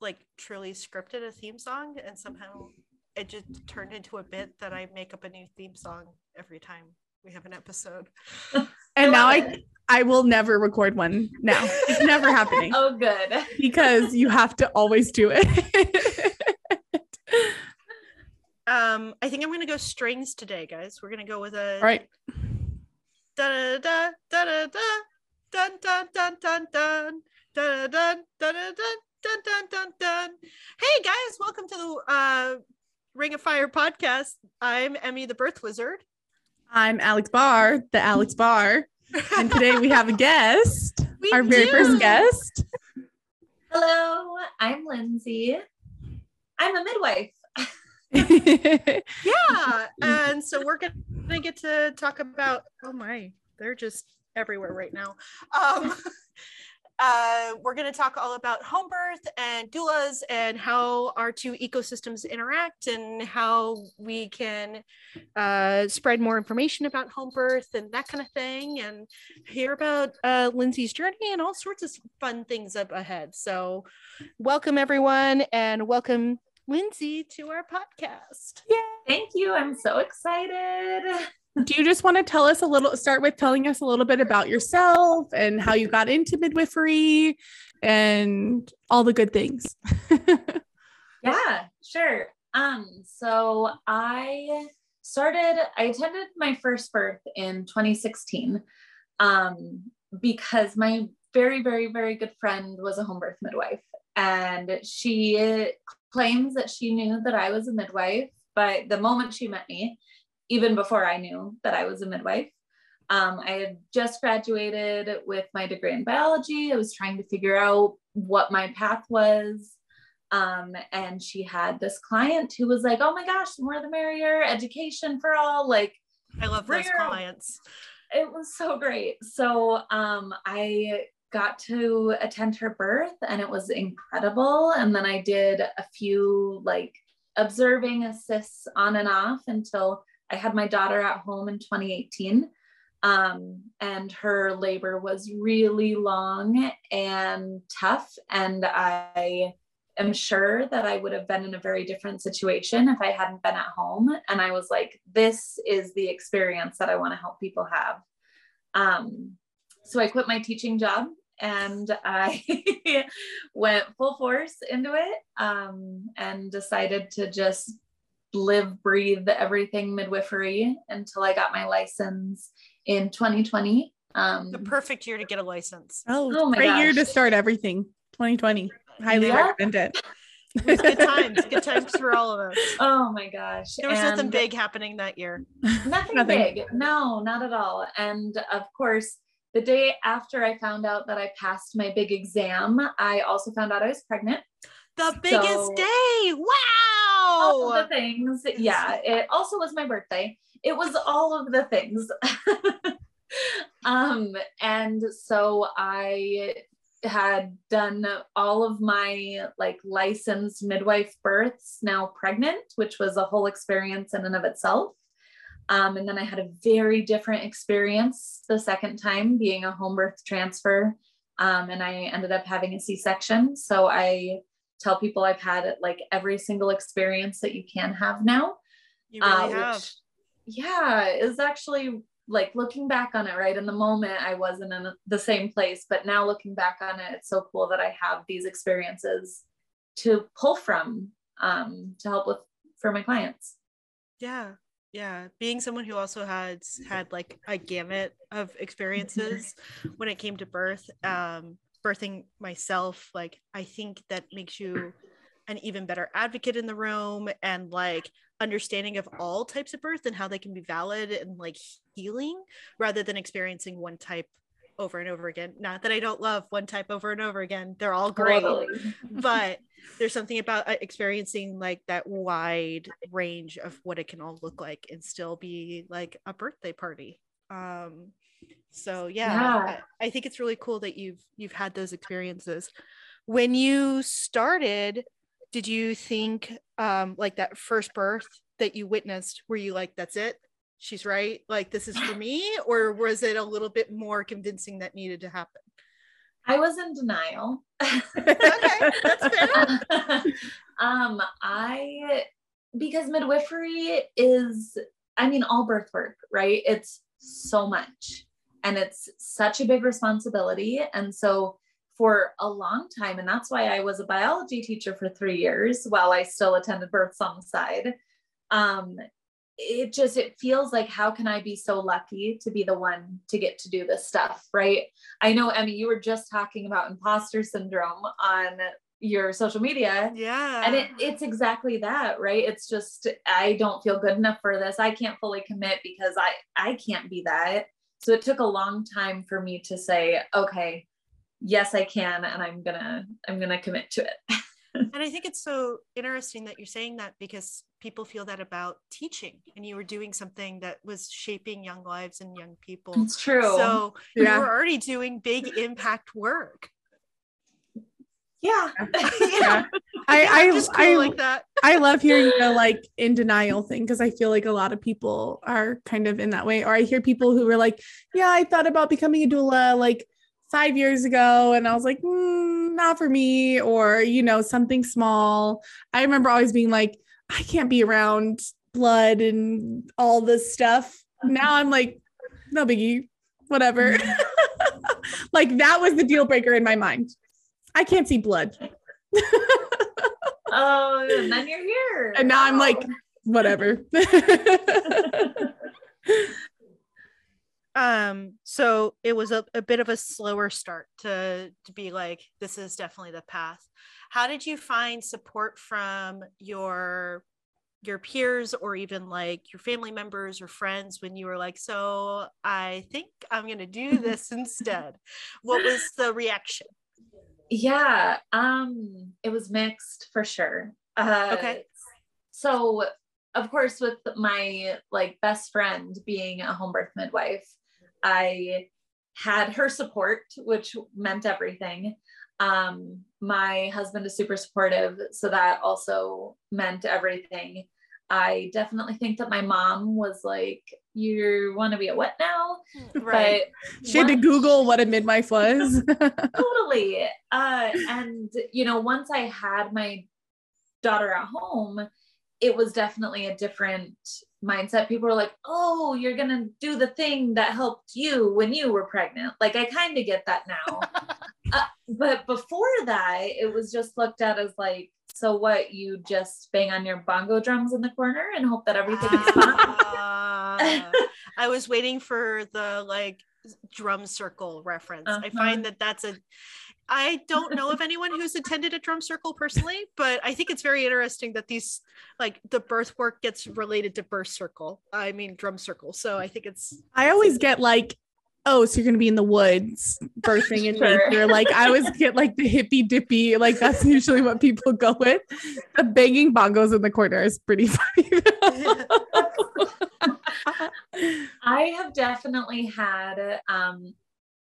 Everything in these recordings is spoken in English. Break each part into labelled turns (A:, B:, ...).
A: like truly scripted a theme song and somehow it just turned into a bit that I make up a new theme song every time we have an episode.
B: and now I I will never record one now. It's never happening.
C: Oh good.
B: Because you have to always do it.
A: um I think I'm gonna go strings today, guys. We're gonna go with a
B: All right.
A: da da da da da da dun dun dun dun dun dun dun dun dun dun dun dun dun. Hey guys, welcome to the uh Ring of Fire podcast. I'm Emmy the Birth Wizard.
B: I'm Alex Barr, the Alex Barr. And today we have a guest,
A: We
B: our very first guest.
C: Hello, I'm Lindsay. I'm a midwife.
A: yeah and so we're gonna get to talk about oh my they're just everywhere right now um uh we're gonna talk all about home birth and doulas and how our two ecosystems interact and how we can uh spread more information about home birth and that kind of thing and hear about uh lindsay's journey and all sorts of fun things up ahead so welcome everyone and welcome lindsay to our podcast Yeah,
C: Thank you. I'm so excited.
B: Do you just want to tell us a little, start with telling us a little bit about yourself and how you got into midwifery and all the good things?
C: Yeah, sure. Um, so I started, I attended my first birth in 2016 um, because my very, very, very good friend was a home birth midwife. And she claims that she knew that I was a midwife, but the moment she met me, even before I knew that I was a midwife, um, I had just graduated with my degree in biology. I was trying to figure out what my path was. Um, and she had this client who was like, Oh my gosh, the more the merrier, education for all. Like,
A: I love those clients.
C: it was so great. So um, I got to attend her birth and it was incredible. And then I did a few like observing assists on and off until I had my daughter at home in 2018. Um, and her labor was really long and tough. And I am sure that I would have been in a very different situation if I hadn't been at home. And I was like, this is the experience that I want to help people have. Um, so I quit my teaching job and I went full force into it um, and decided to just live, breathe everything midwifery until I got my license in 2020. Um,
A: The perfect year to get a license.
B: Oh,
C: Oh my
B: great year to start everything. 2020. Highly
C: Yeah.
B: recommend it.
A: It was good times. Good times for all of us.
C: oh my gosh.
A: There was nothing big happening that year.
C: Nothing,
B: Nothing.
C: big. No, not at all. And of course, the day after I found out that I passed my big exam, I also found out I was pregnant.
A: The biggest
C: So-
A: day.
C: All of the things. Yeah. It also was my birthday. It was all of the things. um, and so I had done all of my like licensed midwife births now pregnant, which was a whole experience in and of itself. Um, and then I had a very different experience the second time being a home birth transfer. Um, and I ended up having a C section. So I tell people I've had it like every single experience that you can have now.
A: You really
C: uh,
A: have.
C: which, yeah, is actually like looking back on it, right? In the moment, I wasn't in the same place, but now looking back on it, it's so cool that I have these experiences to pull from um, to help with for my clients.
A: Yeah. Yeah. Being someone who also has had like a gamut of experiences when it came to birth, um, birthing myself, like I think that makes you an even better advocate in the room and like understanding of all types of birth and how they can be valid and like healing rather than experiencing one type over and over again. Not that I don't love one type over and over again. They're all great.
C: Totally.
A: but there's something about uh, experiencing like that wide range of what it can all look like and still be like a birthday party um so yeah,
C: Yeah.
A: I, I think it's really cool that you've you've had those experiences when you started did you think um like that first birth that you witnessed were you like that's it she's right like this is for me or was it a little bit more convincing that needed to happen
C: I was in denial.
A: okay, that's fair.
C: um, I because midwifery is, I mean, all birth work, right? It's so much and it's such a big responsibility. And so for a long time, and that's why I was a biology teacher for three years while I still attended births on the side. Um, it just it feels like how can i be so lucky to be the one to get to do this stuff right? I know emmy you were just talking about imposter syndrome on your social media.
A: Yeah.
C: And it, it's exactly that right? It's just i don't feel good enough for this. I can't fully commit because i i can't be that so it took a long time for me to say okay yes i can and i'm gonna i'm gonna commit to it
A: and I think it's so interesting that you're saying that because people feel that about teaching and you were doing something that was shaping young lives and young people.
C: It's true.
A: So
B: Yeah.
A: you were already doing big impact work.
C: yeah.
B: Yeah. I I
A: cool
B: I,
A: like that.
B: I love hearing the like in denial thing because I feel like a lot of people are kind of in that way. Or I hear people who were like, "Yeah, I thought about becoming a doula like five years ago," and I was like, mm, "Not for me," or you know, something small. I remember always being like, "I can't be around blood and all this stuff." Now I'm like, "No biggie, whatever." like that was the deal breaker in my mind. I can't see blood.
C: Oh, and then you're here.
B: And now I'm like, whatever.
A: Um, so it was a, a bit of a slower start to to be like, this is definitely the path. How did you find support from your your peers or even like your family members or friends when you were like, so I think I'm gonna do this instead? What was the reaction?
C: Yeah, um, it was mixed for sure. Uh,
A: Okay.
C: So, of course, with my like best friend being a home birth midwife, I had her support, which meant everything. Um, my husband is super supportive, so that also meant everything. I definitely think that my mom was like, "You want to be a what now?"
A: Right.
C: But
B: she had to Google what a midwife was.
C: totally. Uh and you know once i had my daughter at home it was definitely a different mindset. People were like oh you're gonna do the thing that helped you when you were pregnant. Like i kind of get that now. Uh, but before that it was just looked at as like so what? You just bang on your bongo drums in the corner and hope that everything is fine
A: Ah, I was waiting for the like drum circle reference. I
C: Uh-huh.
A: find that that's a I don't know of anyone who's attended a drum circle personally, but I think it's very interesting that these like the birth work gets related to birth circle. I mean drum circle. So I think it's
B: I always get like, oh, so you're gonna be in the woods birthing in
C: Sure.
B: nature. Like I always get like the hippy dippy. Like that's usually what people go with. The banging bongos in the corner is pretty funny.
C: I have definitely had um,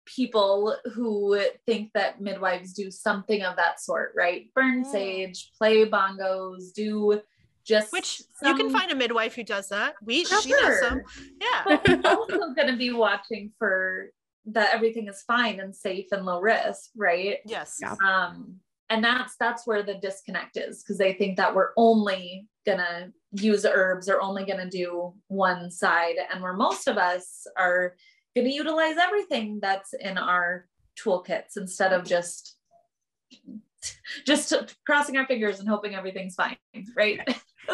C: people who think that midwives do something of that sort, right? Burn
A: Mm.
C: sage, play bongos, do just
A: which you can find a midwife who does that. We
C: For
A: she does some. Yeah.
C: But also going to be watching for that everything is fine and safe and low risk, right?
A: Yes.
B: Yeah.
C: um and that's that's where the disconnect is because they think that we're only gonna use herbs or only gonna do one side and where most of us are gonna utilize everything that's in our toolkits instead of just just crossing our fingers and hoping everything's fine right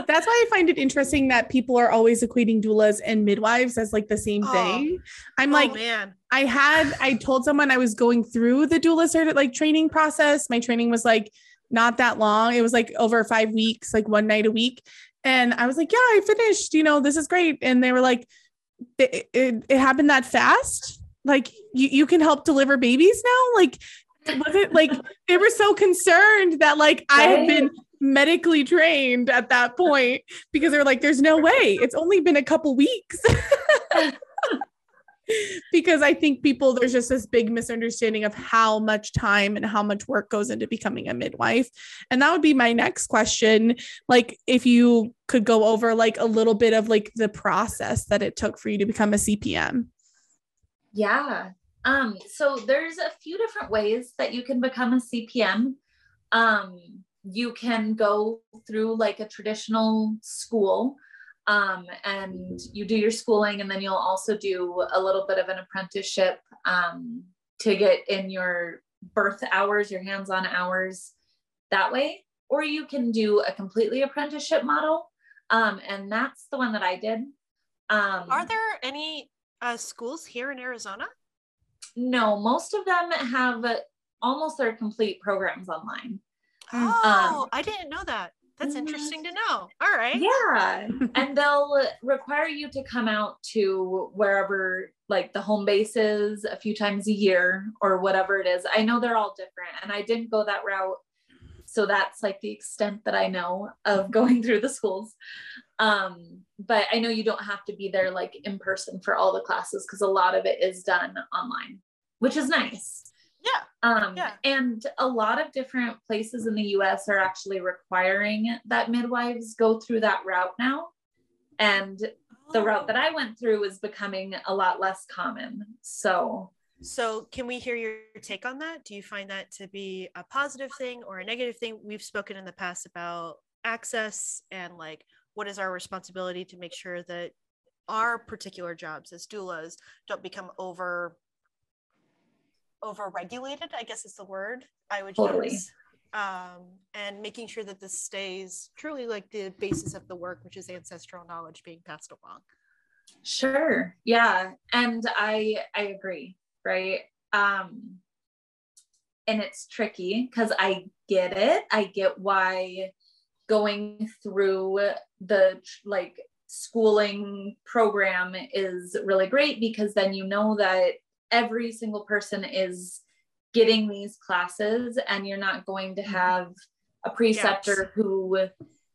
B: That's why I find it interesting that people are always equating doulas and midwives as like the same
A: Oh.
B: thing. I'm
A: oh,
B: like,
A: man.
B: I had I told someone I was going through the doula cert like training process. My training was like not that long. It was like over five weeks, like one night a week. And I was like, yeah, I finished. You know, this is great. And they were like, it, it, it happened that fast. Like you, you can help deliver babies now. Like was it like they were so concerned that like I had been medically trained at that point because they're like, there's no way. It's only been a couple weeks. because I think people, there's just this big misunderstanding of how much time and how much work goes into becoming a midwife. And that would be my next question. Like, if you could go over like a little bit of like the process that it took for you to become a CPM.
C: Yeah. Um, so there's a few different ways that you can become a CPM. Um, you can go through like a traditional school um, and you do your schooling and then you'll also do a little bit of an apprenticeship um, to get in your birth hours your hands-on hours that way. Or you can do a completely apprenticeship model um, and that's the one that i did. Um,
A: Are there any uh, schools here in Arizona?
C: no most of them have almost their complete programs online
A: Oh, I didn't know that. That's
C: Mhm.
A: interesting to know. All right.
C: Yeah. and they'll require you to come out to wherever like the home base is a few times a year or whatever it is. I know they're all different and I didn't go that route. So that's like the extent that I know of going through the schools. Um, but I know you don't have to be there like in person for all the classes because a lot of it is done online, which is nice.
A: Yeah.
C: Um,
A: Yeah.
C: And a lot of different places in the US are actually requiring that midwives go through that route now. And the route that I went through is becoming a lot less common. So,
A: So, can we hear your take on that? Do you find that to be a positive thing or a negative thing? We've spoken in the past about access and like what is our responsibility to make sure that our particular jobs as doulas don't become over over regulated i guess is the word i would
C: Totally.
A: use um, and making sure that this stays truly like the basis of the work which is ancestral knowledge being passed along
C: sure. Yeah. And I I agree, right? Um and it's tricky because I get it. I get why going through the like schooling program is really great because then you know that every single person is getting these classes and you're not going to have a preceptor who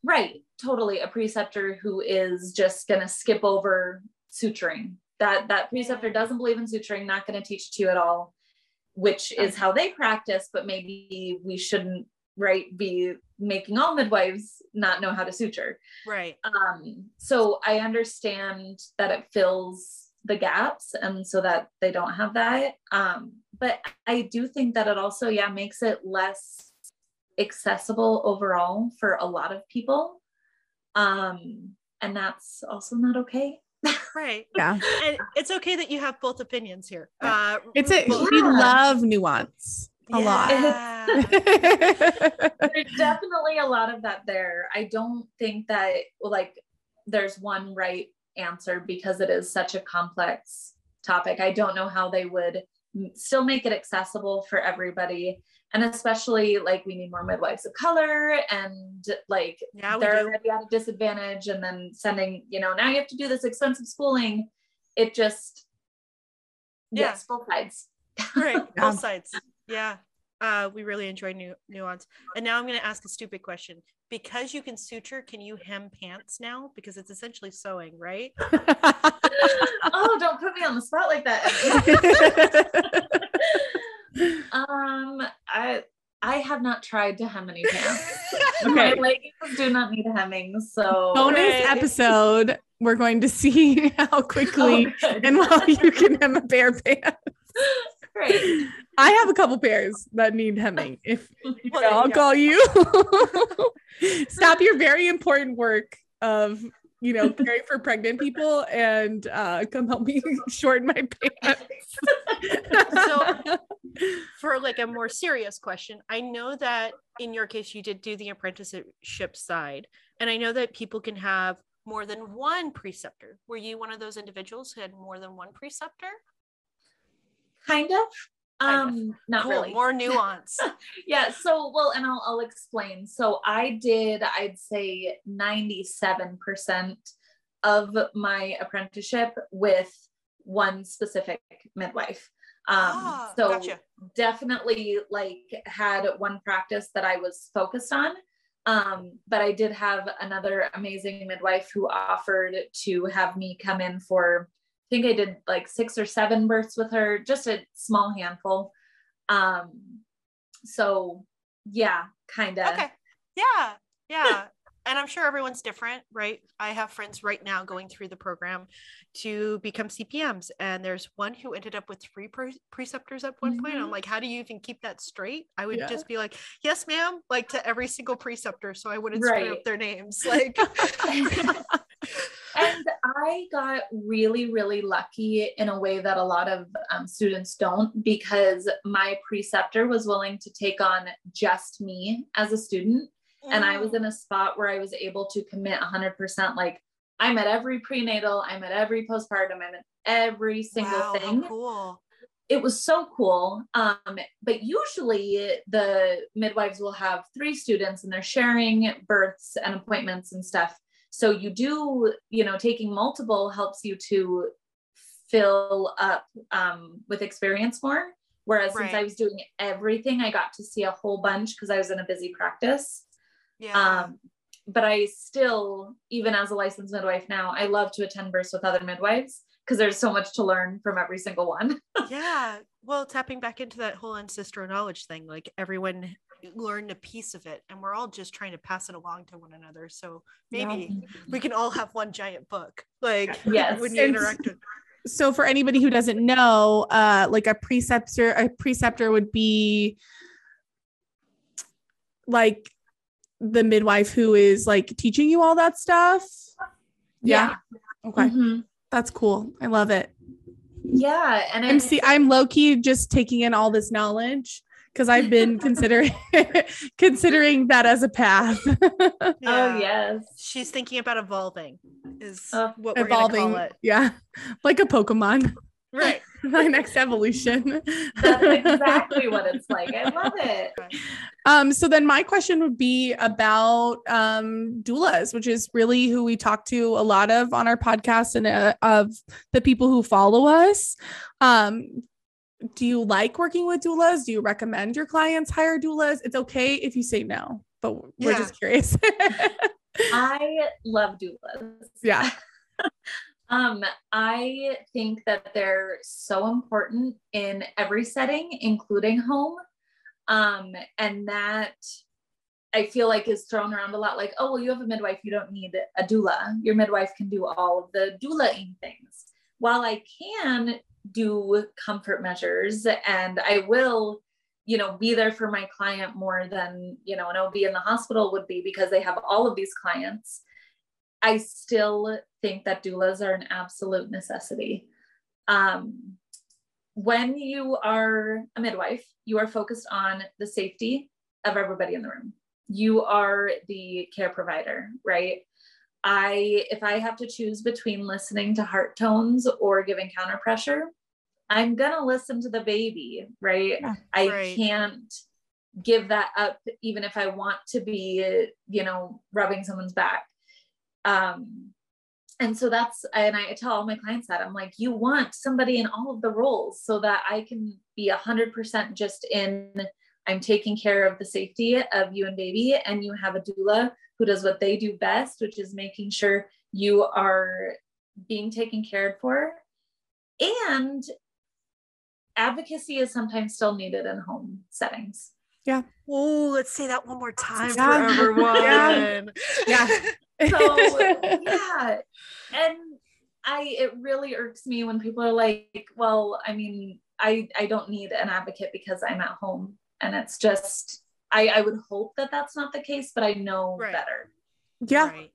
C: right totally a preceptor who is just going to skip over suturing. That that preceptor doesn't believe in suturing not going to teach it to you at all which is how they practice but maybe we shouldn't right be making all midwives not know how to suture.
A: Right.
C: Um so i understand that it fills the gaps and so that they don't have that um but i do think that it also yeah makes it less accessible overall for a lot of people um and that's also not okay
A: right
B: Yeah.
A: and it's okay that you have both opinions here uh
B: It's a
A: both-
B: we
C: Yeah.
B: love nuance a lot.
C: There's definitely a lot of that there. I don't think that like there's one right answer because it is such a complex topic. I don't know how they would still make it accessible for everybody. And especially like we need more midwives of color and like
A: yeah we
C: they're already at a disadvantage and then sending, you know, now you have to do this expensive schooling. It just
A: Yeah.
C: yes, both sides.
A: right both sides yeah uh we really enjoy nu- nuance and now i'm going to ask a stupid question because you can suture can you hem pants now because it's essentially sewing right
C: oh, don't put me on the spot like that. Um, I I have not tried to hem any pants. My
B: Okay.
C: leggings do not need hemming, so
B: Bonus
A: Okay.
B: episode. We're going to see how quickly
C: Okay.
B: and well you can hem a pair of pants.
C: great.
B: I have a couple pairs that need hemming. If
A: Well, there you
B: I'll call you. Stop your very important work of you know caring for pregnant people and uh, come help me shorten my pants.
A: So- for like a more serious question i know that in your case you did do the apprenticeship side and i know that people can have more than one preceptor were you one of those individuals who had more than one preceptor
C: kind of. Um, not really.
A: more nuance.
C: Yeah so well and I'll, I'll explain. So i did i'd say 97% of my apprenticeship with one specific midwife. Um
A: Ah,
C: so
A: gotcha.
C: definitely like had one practice that i was focused on. Um but i did have another amazing midwife who offered to have me come in for i think i did like six or seven births with her just a small handful um so yeah kind of
A: okay yeah yeah and I'm sure everyone's different, right? I have friends right now going through the program to become CPMs, and there's one who ended up with three pre- preceptors at one point. I'm
B: Mhm.
A: like, how do you even keep that straight? I would
B: Yeah.
A: just be like, yes, ma'am, like to every single preceptor, so I wouldn't screw
C: Right.
A: up their names. Like,
C: and I got really, really lucky in a way that a lot of um, students don't because my preceptor was willing to take on just me as a student. And I was
A: mm,
C: in a spot where I was able to commit 100%. Like, I'm at every prenatal, I'm at every postpartum, I'm at every single
A: wow,
C: thing.
A: cool.
C: It was so cool. Um, but usually the midwives will have three students and they're sharing births and appointments and stuff. So you do, you know, taking multiple helps you to fill up um, with experience more. Whereas since I was doing everything, I got to see a whole bunch because I was in a busy practice.
A: Yeah.
C: Um, but I still, even as a licensed midwife now, I love to attend births with other midwives because there's so much to learn from every single one.
A: yeah. Well, tapping back into that whole ancestral knowledge thing, like everyone learned a piece of it, and we're all just trying to pass it along to one another. So
B: Yeah.
A: maybe we can all have one giant book, like
C: Yes.
A: when you interact with.
B: so for anybody who doesn't know, uh, like a preceptor, a preceptor would be like the midwife who is like teaching you all that stuff. Yeah. Okay.
C: Mhm.
B: That's cool. I love it.
C: Yeah. And
B: I'm see I'm low key just taking in all this knowledge because I've been considering considering that as a path.
C: Oh yes.
A: She's thinking about evolving, is
C: Oh,
A: what we're gonna
B: Evolving.
A: call it.
B: Yeah. Like a Pokemon.
A: Right.
B: My next evolution.
C: That's exactly what it's like. I love it.
B: Um, so then my question would be about um, doulas, which is really who we talk to a lot of on our podcast and uh, of the people who follow us. Um, do you like working with doulas? Do you recommend your clients hire doulas? It's okay if you say no, but we're
A: Yeah.
B: just curious.
C: I love doulas.
B: yeah.
C: Um, I think that they're so important in every setting, including home. Um, and that I feel like is thrown around a lot like, oh, well, you have a midwife, you don't need a doula. Your midwife can do all of the doulaing things. While I can do comfort measures and I will, you know, be there for my client more than, you know, an OB in the hospital would be because they have all of these clients. I still think that doulas are an absolute necessity. Um, when you are a midwife, you are focused on the safety of everybody in the room. You are the care provider, right? I, if I have to choose between listening to heart tones or giving counter pressure, I'm gonna listen to the baby, right?
B: Yeah.
C: I
A: Right.
C: can't give that up even if I want to be, you know, rubbing someone's back. Um, and so that's and I tell all my clients that I'm like, you want somebody in all of the roles so that I can be a hundred percent just in I'm taking care of the safety of you and baby, and you have a doula who does what they do best, which is making sure you are being taken cared for. And advocacy is sometimes still needed in home settings. Yeah.
A: Oh, let's say that one more time
B: Yeah.
A: for everyone.
B: Yeah. Yeah.
C: So yeah. And I it really irks me when people are like, well, I mean, I I don't need an advocate because I'm at home. And it's just I, I would hope that that's not the case, but I know
A: Right.
C: better.
B: Yeah.
A: Right.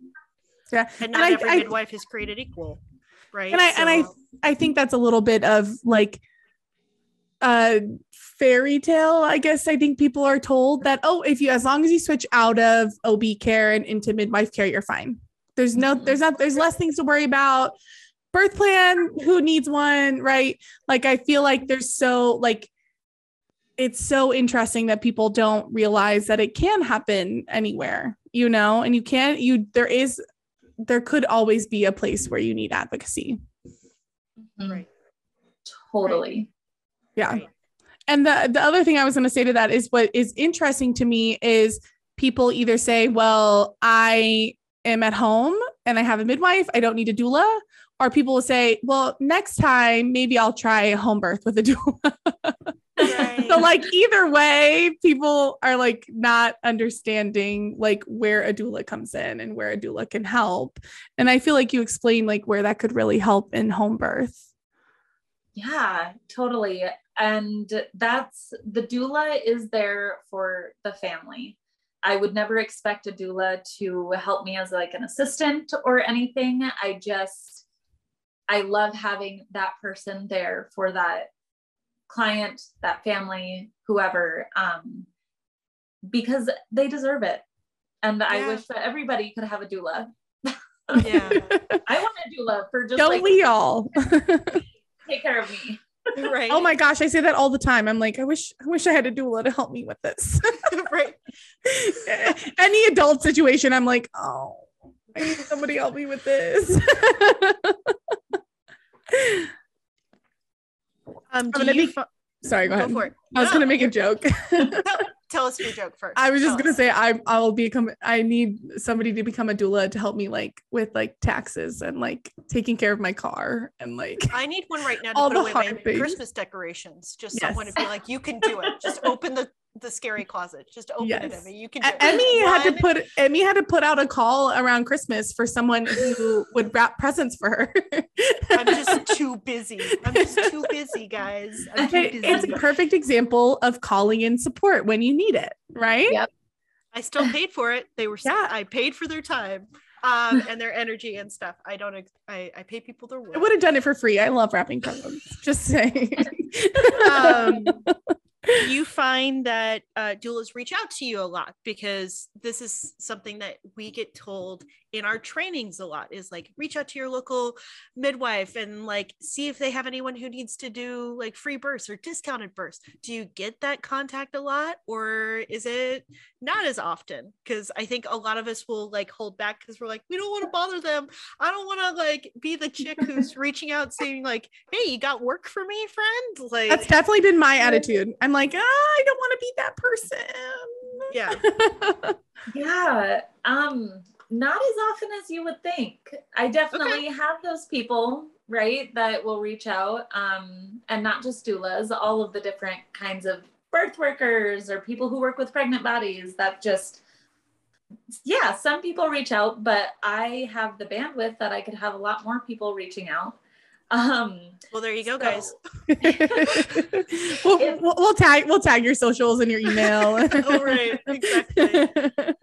B: Yeah.
A: And
B: And
A: not
B: I-
A: every
B: I-
A: midwife is created equal. Right.
B: And I- and I- I think that's a little bit of like a fairy tale. I guess I think people are told that, oh, if you, as long as you switch out of OB care and into midwife care, you're fine. There's no,
C: Mhm.
B: there's not, there's less things to worry about. Birth plan, who needs one, right? Like, I feel like there's so, like, it's so interesting that people don't realize that it can happen anywhere, you know, and you can't, you, there is, there could always be a place where you need advocacy. Mm-hmm.
A: Right.
C: Totally.
B: Yeah.
A: Right.
B: And the the other thing I was going to say to that is what is interesting to me is people either say, "Well, I am at home and I have a midwife, I don't need a doula," or people will say, "Well, next time maybe I'll try home birth with a doula."
A: Right.
B: so like either way people are like not understanding like where a doula comes in and where a doula can help and i feel like you explained like where that could really help in home birth
C: Yeah, totally. And that's the doula is there for the family. I would never expect a doula to help me as like an assistant or anything. I just, I love having that person there for that client, that family, whoever, um, because they deserve it. And I wish that everybody could have a doula.
A: yeah.
C: I want a doula for just
B: don't
C: like
B: we all
C: take care of me.
A: Right.
B: oh my gosh i say that all the time i'm like i wish i wish i had a doula to help me with this
A: right.
B: any adult situation i'm like oh i need somebody help me with this
A: Um, do you
B: sorry go
A: go
B: ahead
A: for it.
B: i was
A: No,
B: gonna make a joke
A: Tell us your joke first.
B: I was just gonna say I I'll become I need somebody to become a doula to help me like with like taxes and like taking care of my car and like
A: I need one right now to
B: All
A: put
B: the
A: away my
B: things.
A: Christmas decorations. Just someone to be like, you can do it. Just open the the scary closet. Just open it.
B: Yes.
A: Emmy. You can do it.
B: Emmy had to put Emmy had to put out a call around Christmas for someone who would wrap presents for her.
A: I'm just too busy. I'm just too busy, guys. I'm too
B: It- it's a perfect example of calling in support when you need it, right?
C: Yep.
A: I still paid for it. They were.
B: Yeah.
A: I paid for their time, um, and their energy and stuff. I don't. ex- I I pay people their work.
B: I would have done it for free. I love wrapping presents. Just saying.
A: um, you find that uh, doulas reach out to you a lot because this is something that we get told in our trainings a lot is like reach out to your local midwife and like see if they have anyone who needs to do like free births or discounted births. Do you get that contact a lot or is it not as often? Because i think a lot of us will like hold back because we're like we don't want to bother them. I don't want to like be the chick who's reaching out saying like hey you got work for me friend? Like
B: That's definitely been my attitude. I'm like, ah, I don't want to be that person.
A: yeah
C: Yeah. Um, not as often as you would think. I definitely have those people, right, that will reach out. Um, and not just doulas, all of the different kinds of birth workers or people who work with pregnant bodies that just yeah, some people reach out, but I have the bandwidth that I could have a lot more people reaching out. Um
A: well there you go
C: so-
A: guys
B: we'll, we'll, we'll tag we'll tag your socials and your email.
A: oh right exactly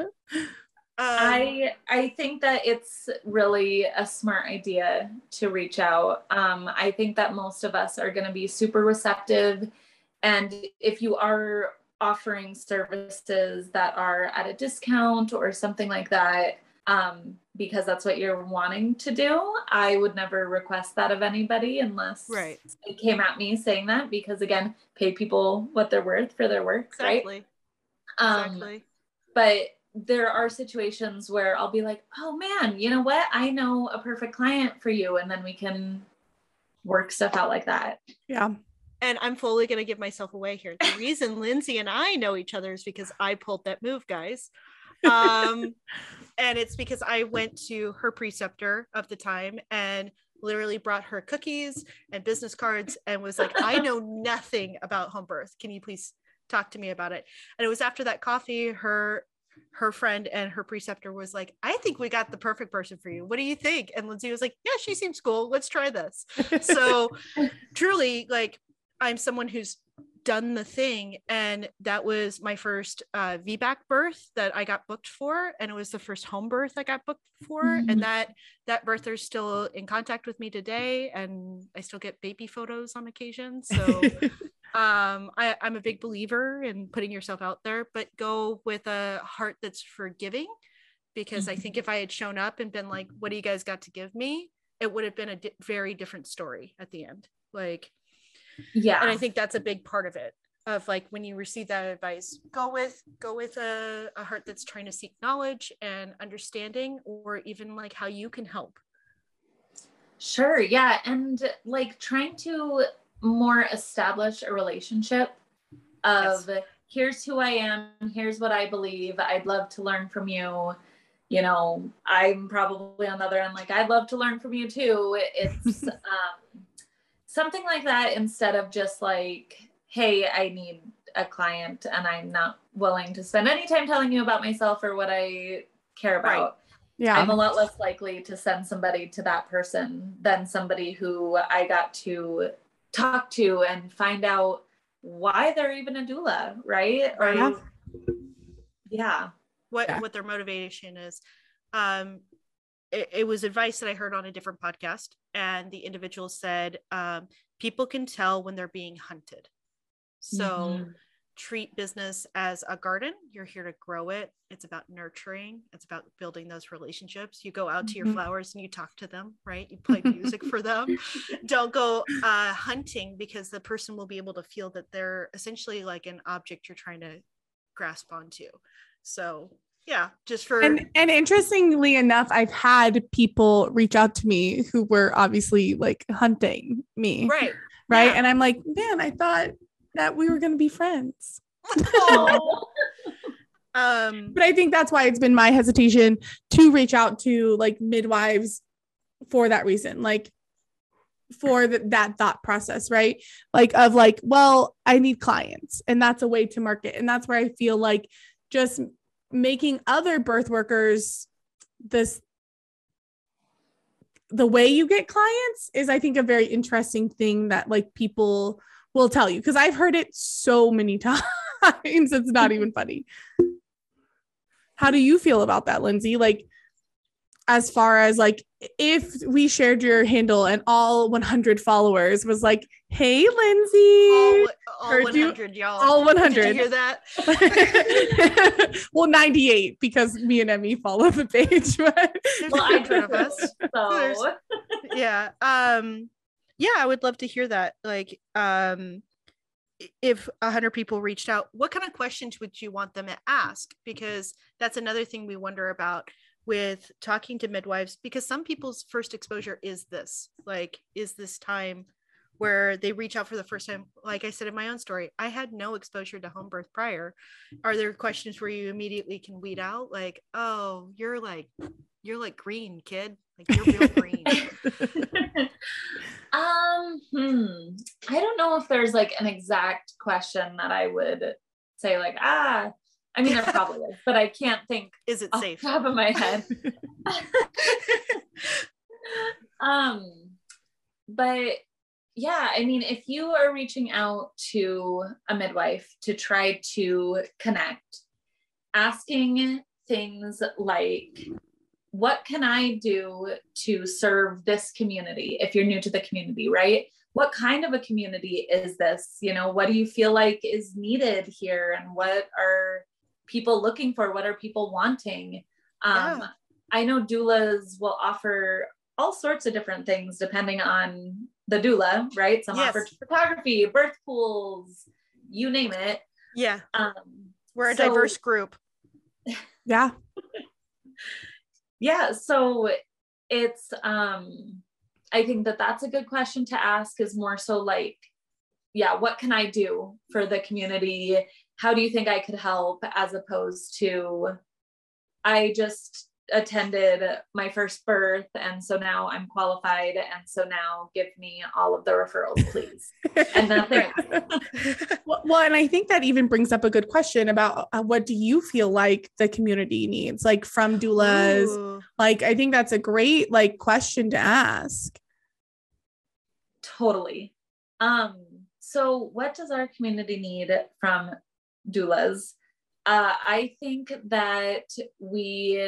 A: um,
C: I I think that it's really a smart idea to reach out. Um, I think that most of us are going to be super receptive, and if you are offering services that are at a discount or something like that, um, because that's what you're wanting to do, I would never request that of anybody unless
A: right
C: it came at me saying that. Because again, pay people what they're worth for their work, right?
A: exactly
C: Um,
A: exactly
C: but there are situations where I'll be like, oh man, you know what? I know a perfect client for you. And then we can work stuff out like that.
B: yeah.
A: and I'm fully going to give myself away here. The reason Lindsay and I know each other is because I pulled that move, guys. Um, and it's because I went to her preceptor of the time and literally brought her cookies and business cards and was like, I know nothing about home birth. Can you please talk to me about it? And it was after that coffee, her her friend and her preceptor was like, I think we got the perfect person for you. What do you think? And Lindsay was like, Yeah, she seems cool. Let's try this. So truly, like, I'm someone who's done the thing and that was my first uh VBAC birth that I got booked for and it was the first home birth I got booked for
C: Mhm.
A: and that that birther's still in contact with me today and I still get baby photos on occasion so um I, i'm a big believer in putting yourself out there but go with a heart that's forgiving because i think if i had shown up and been like what do you guys got to give me? it would have been a di- very different story at the end. Like
C: Yeah.
A: and i think that's a big part of it of like when you receive that advice go with go with a, a heart that's trying to seek knowledge and understanding or even like how you can help
C: Sure. Yeah. And like trying to more establish a relationship of here's who I am, here's what I believe. I'd love to learn from you. You know, I'm probably on the other end, like, I'd love to learn from you too. It's um, something like that instead of just like, hey, I need a client and I'm not willing to spend any time telling you about myself or what I care about. Right. Yeah. I'm a lot less likely to send somebody to that person than somebody who I got to talk to and find out why they're even a doula, right? Or yeah. yeah.
A: What
C: yeah.
A: what their motivation is. Um it, it, was advice that I heard on a different podcast, and the individual said, um, people can tell when they're being hunted. So mm-hmm. treat business as a garden. You're here to grow it. It's about nurturing, it's about building those relationships. You go out to your mm-hmm. flowers and you talk to them, right? You play music for them. Don't go uh, hunting because the person will be able to feel that they're essentially like an object you're trying to grasp onto. So yeah just for
B: and, and interestingly enough i've had people reach out to me who were obviously like hunting me
A: right
B: right yeah. and i'm like man i thought that we were going to be friends. um, but I think that's why it's been my hesitation to reach out to like midwives for that reason. Like for the, that thought process, right? Like of like, well, I need clients, and that's a way to market, and that's where I feel like just making other birth workers this the way you get clients is I think a very interesting thing that like people will tell you because I've heard it so many times. it's not mm-hmm. even funny. How do you feel about that, Lindsay? Like, as far as like, if we shared your handle and all 100 followers was like, "Hey, Lindsay,"
A: all, all 100, you, y'all,
B: all 100. Did
A: you hear that?
B: well, 98 because me and Emmy follow the page. But
A: well, I of us, so yeah. Um, yeah i would love to hear that like um if hundred people reached out what kind of questions would you want them to ask because that's another thing we wonder about with talking to midwives because some people's first exposure is this like is this time where they reach out for the first time. Like i said in my own story i had no exposure to home birth prior. Are there questions where you immediately can weed out like oh you're like you're like green kid. Like you're real green.
C: Um, hmm. I don't know if there's like an exact question that I would say like, ah, I mean, there probably is, but I can't think.
A: Is it safe?
C: top of my head. um, but yeah, I mean, if you are reaching out to a midwife to try to connect, asking things like, what can I do to serve this community if you're new to the community, right? What kind of a community is this? You know, what do you feel like is needed here? And what are people looking for? What are people wanting? Um, yeah. I know doulas will offer all sorts of different things depending on the doula, right? Some yes. offer photography, birth pools, you name it.
A: Yeah. Um, We're a so, diverse group.
B: Yeah
C: yeah so it's um i think that that's a good question to ask is more so like yeah what can i do for the community how do you think i could help as opposed to i just attended my first birth and so now i'm qualified and so now give me all of the referrals please. And nothing.
B: Well and i think that even brings up a good question about uh, what do you feel like the community needs like from doulas? Ooh. like i think that's a great like question to ask.
C: Totally. Um so what does our community need from doulas uh, I think that we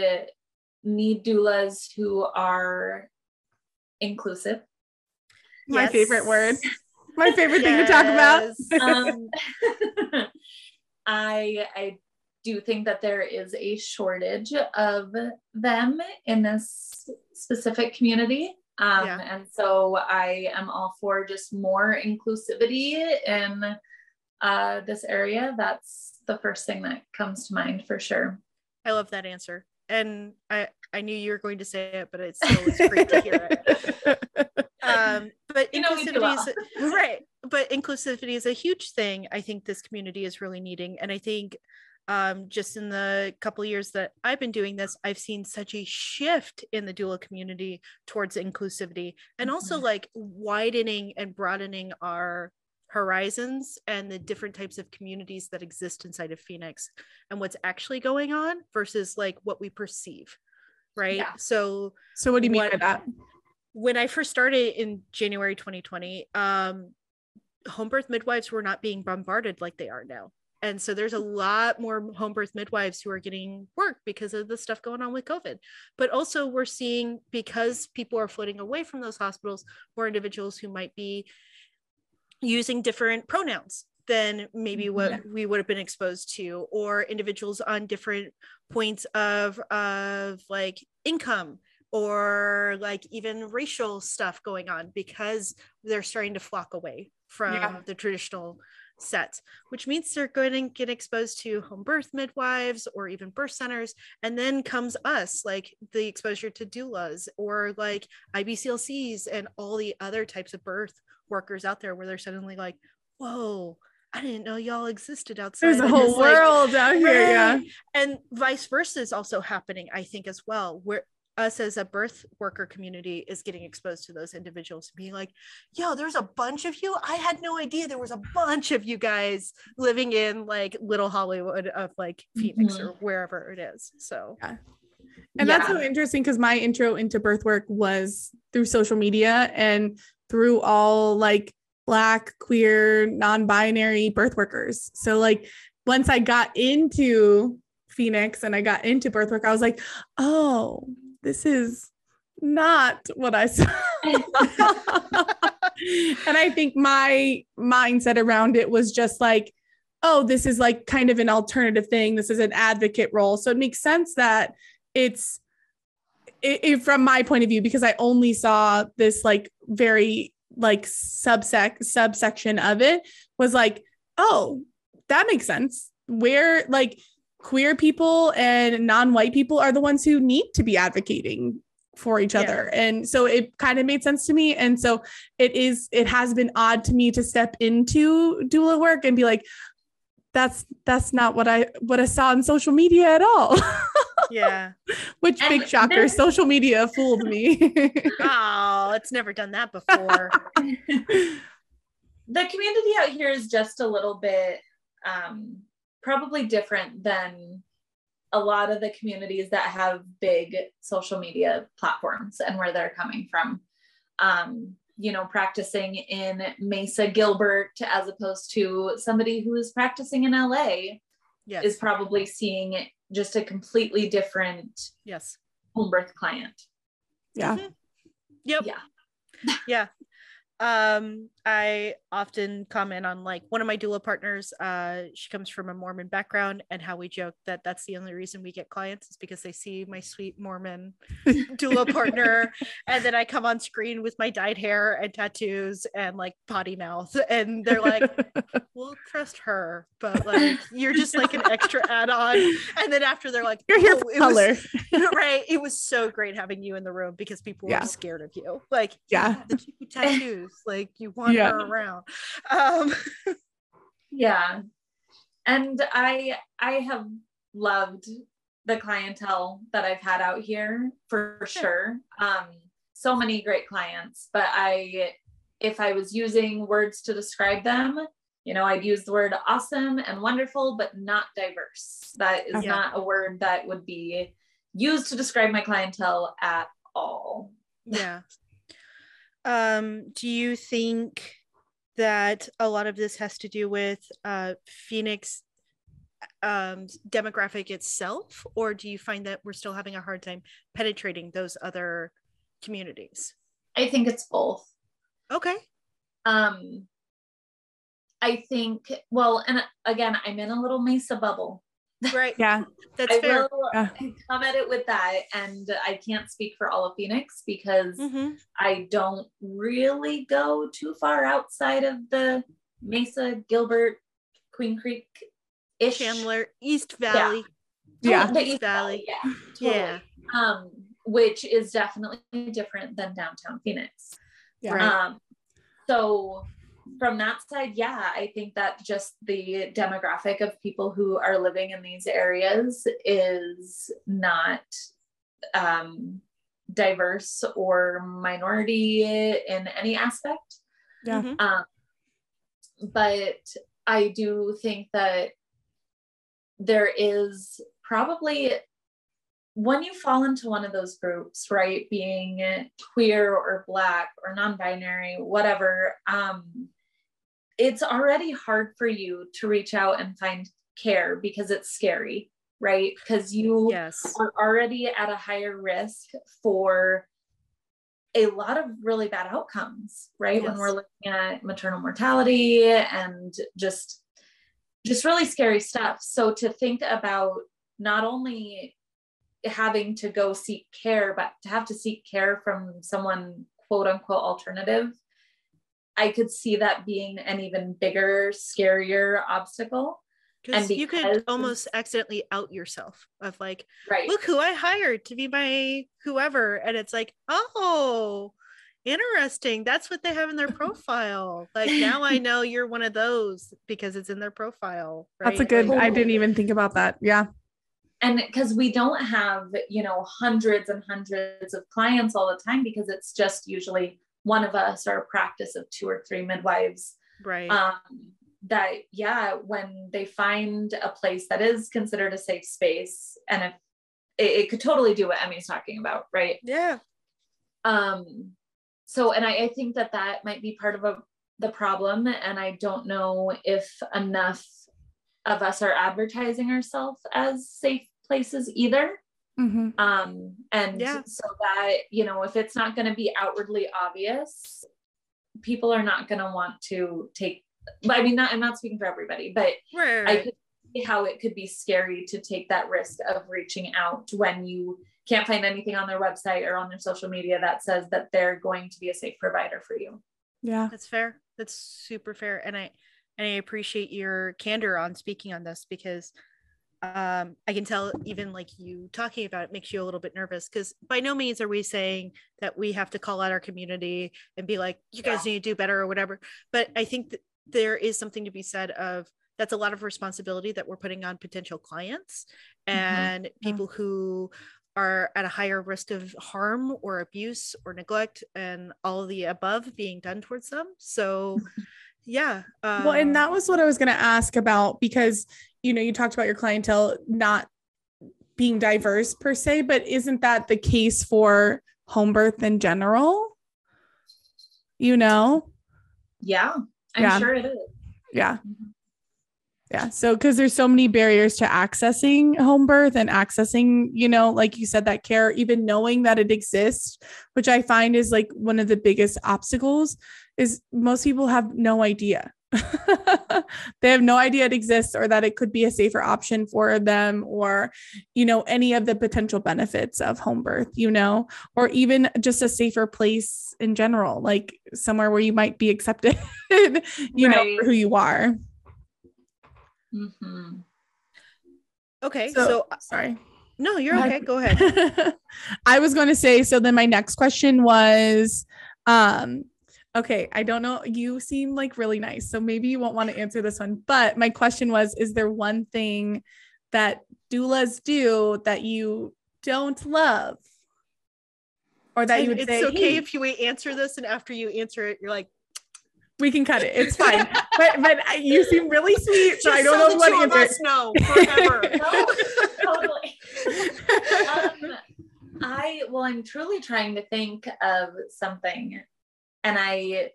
C: need doulas who are inclusive.
B: My yes. favorite word. My favorite yes. thing to talk about. um,
C: I I do think that there is a shortage of them in this specific community. Um, yeah. And so I am all for just more inclusivity in uh, this area. That's the first thing that comes to mind for sure.
A: I love that answer and I I knew you were going to say it, but it's still great to hear it. Um, but you inclusivity is right. But inclusivity is a huge thing. I think this community is really needing, and I think um, just in the couple years that I've been doing this, I've seen such a shift in the doula community towards inclusivity, and also mm-hmm. like widening and broadening our horizons and the different types of communities that exist inside of Phoenix and what's actually going on versus like what we perceive. Right.
C: Yeah.
A: So
B: So what do you mean by that?
A: when I first started in January 2020, um, home birth midwives were not being bombarded like they are now. And so there's a lot more home birth midwives who are getting work because of the stuff going on with COVID. But also, we're seeing because people are floating away from those hospitals, more individuals who might be using different pronouns than maybe mm-hmm. what we would have been exposed to, or individuals on different points of of like income or like even racial stuff going on because they're starting to flock away from
B: Yeah.
A: the traditional sets, which means they're going to get exposed to home birth midwives or even birth centers. And then comes us, like the exposure to doulas or like IBCLCs and all the other types of birth workers out there where they're suddenly like, whoa, I didn't know y'all existed outside.
B: There's a whole
A: like,
B: world out here. Yeah.
A: And vice versa is also happening i think as well where us as a birth worker community is getting exposed to those individuals and being like yo there's a bunch of you i had no idea there was a bunch of you guys living in like little hollywood of like phoenix
C: Mhm.
A: or wherever it is so yeah.
B: And that's so interesting because my intro into birth work was through social media and through all like black, queer, non-binary birth workers. So like once I got into Phoenix and I got into birth work, I was like, oh, this is not what I saw. and I think my mindset around it was just like, oh, this is like kind of an alternative thing. This is an advocate role. So it makes sense that it's it, it- from my point of view because I only saw this like very like subsec subsection of it was like, oh, that makes sense. Where like queer people and non-white people are the ones who need to be advocating for each
A: Yeah.
B: other. And so it kind of made sense to me. And so it is it has been odd to me to step into doula work and be like, that's that's not what I what I saw on social media at all.
A: yeah
B: Which
C: And
B: big shocker,
C: there's-
B: social media fooled me.
A: oh it's never done that before
C: the community out here is just a little bit um, probably different than a lot of the communities that have big social media platforms and where they're coming from. Um, you know, practicing in Mesa Gilbert as opposed to somebody who is practicing in LA
A: yes
C: is probably seeing just a completely different
A: yes
C: home birth client.
B: yeah.
A: Mhm. Yep.
C: Yeah.
A: yeah. Um, I often comment on like one of my doula partners. Uh, she comes from a Mormon background, and how we joke that that's the only reason we get clients is because they see my sweet Mormon doula partner, and then I come on screen with my dyed hair and tattoos and like potty mouth, and they're like, "We'll trust her," but like you're just like an extra add-on. And then after they're like,
B: You're here
A: "Oh,
B: for
A: it was-
B: color.
A: right it was so great having you in the room because people
B: Yeah.
A: were scared of you like
B: Yeah.
A: the tattoos like you want
B: Yeah.
A: her around. Um
C: yeah. And i i have loved the clientele that i've had out here for sure. Um so many great clients but i if i was using words to describe them you know i'd use the word awesome and wonderful but not diverse. That is
A: Yeah.
C: not a word that would be used to describe my clientele at all.
A: Yeah um do you think that a lot of this has to do with uh phoenix um demographic itself? Or do you find that we're still having a hard time penetrating those other communities?
C: I think it's both.
A: Okay.
C: Um i think well and again i'm in a little mesa bubble
A: right
B: Yeah.
A: that's fair.
C: I
A: fair
C: will
B: Yeah.
C: come at it with that and i can't speak for all of phoenix because
A: Mhm.
C: i don't really go too far outside of the mesa gilbert queen creek ish
A: chandler east valley
B: Yeah.
C: the
A: East
C: East
A: Valley.
C: Valley, yeah totally.
A: yeah
C: um which is definitely different than downtown phoenix
B: Yeah.
A: Right.
C: um, so from that side, yeah, I think that just the demographic of people who are living in these areas is not um, diverse or minority in any aspect.
B: Yeah.
A: Mhm.
C: Um, but I do think that there is probably when you fall into one of those groups, right, being queer or black or non-binary, whatever, um, it's already hard for you to reach out and find care because it's scary, right? Because you
A: yes.
C: are already at a higher risk for a lot of really bad outcomes, right? Yes. When we're looking at maternal mortality and just just really scary stuff. So to think about not only having to go seek care, but to have to seek care from someone quote unquote alternative, I could see that being an even bigger, scarier obstacle.
A: And you could almost accidentally out yourself of like, right. look who I hired to be my whoever. And it's like, oh, interesting. That's what they have in their profile. like now I know you're one of those because it's in their profile.
B: Right? That's a good, like, I didn't even think about that. Yeah.
C: And because we don't have, you know, hundreds and hundreds of clients all the time because it's just usually one of us or a practice of two or three midwives.
A: Right.
C: Um, that yeah when they find a place that is considered a safe space and if it, it could totally do what emmy's talking about right
A: yeah
C: um so and I, I think that that might be part of a, the problem and i don't know if enough of us are advertising ourselves as safe places either
B: mm-hmm.
C: um and yeah. so that you know if it's not going to be outwardly obvious people are not going to want to take I mean, not, I'm not speaking for everybody, but
A: right.
C: I could see how it could be scary to take that risk of reaching out when you can't find anything on their website or on their social media that says that they're going to be a safe provider for you.
B: Yeah.
A: That's fair. That's super fair. And I, and I appreciate your candor on speaking on this because um, I can tell even like you talking about it makes you a little bit nervous because by no means are we saying that we have to call out our community and be like, you guys yeah. need to do better or whatever. But I think that there is something to be said of that's a lot of responsibility that we're putting on potential clients mm-hmm. and mm-hmm. people who are at a higher risk of harm or abuse or neglect and all of the above being done towards them so yeah
B: um, well and that was what i was going to ask about because you know you talked about your clientele not being diverse per se but isn't that the case for home birth in general you know
C: yeah I'm yeah. sure it is.
B: Yeah. Mm-hmm. Yeah. So, because there's so many barriers to accessing home birth and accessing, you know, like you said, that care, even knowing that it exists, which I find is like one of the biggest obstacles, is most people have no idea. they have no idea it exists or that it could be a safer option for them or you know any of the potential benefits of home birth you know or even just a safer place in general like somewhere where you might be accepted you right. know for who you are
C: mm-hmm.
A: okay so, so
B: sorry
A: no you're okay go ahead
B: i was going to say so then my next question was um Okay, I don't know. You seem like really nice. So maybe you won't want to answer this one. But my question was Is there one thing that doulas do that you don't love? Or that you would
A: it's
B: say,
A: okay hey, if you answer this and after you answer it, you're like,
B: we can cut it. It's fine. but but you seem really sweet, so I don't know what
A: answer. No, forever.
C: no, totally. Um, I well, I'm truly trying to think of something and I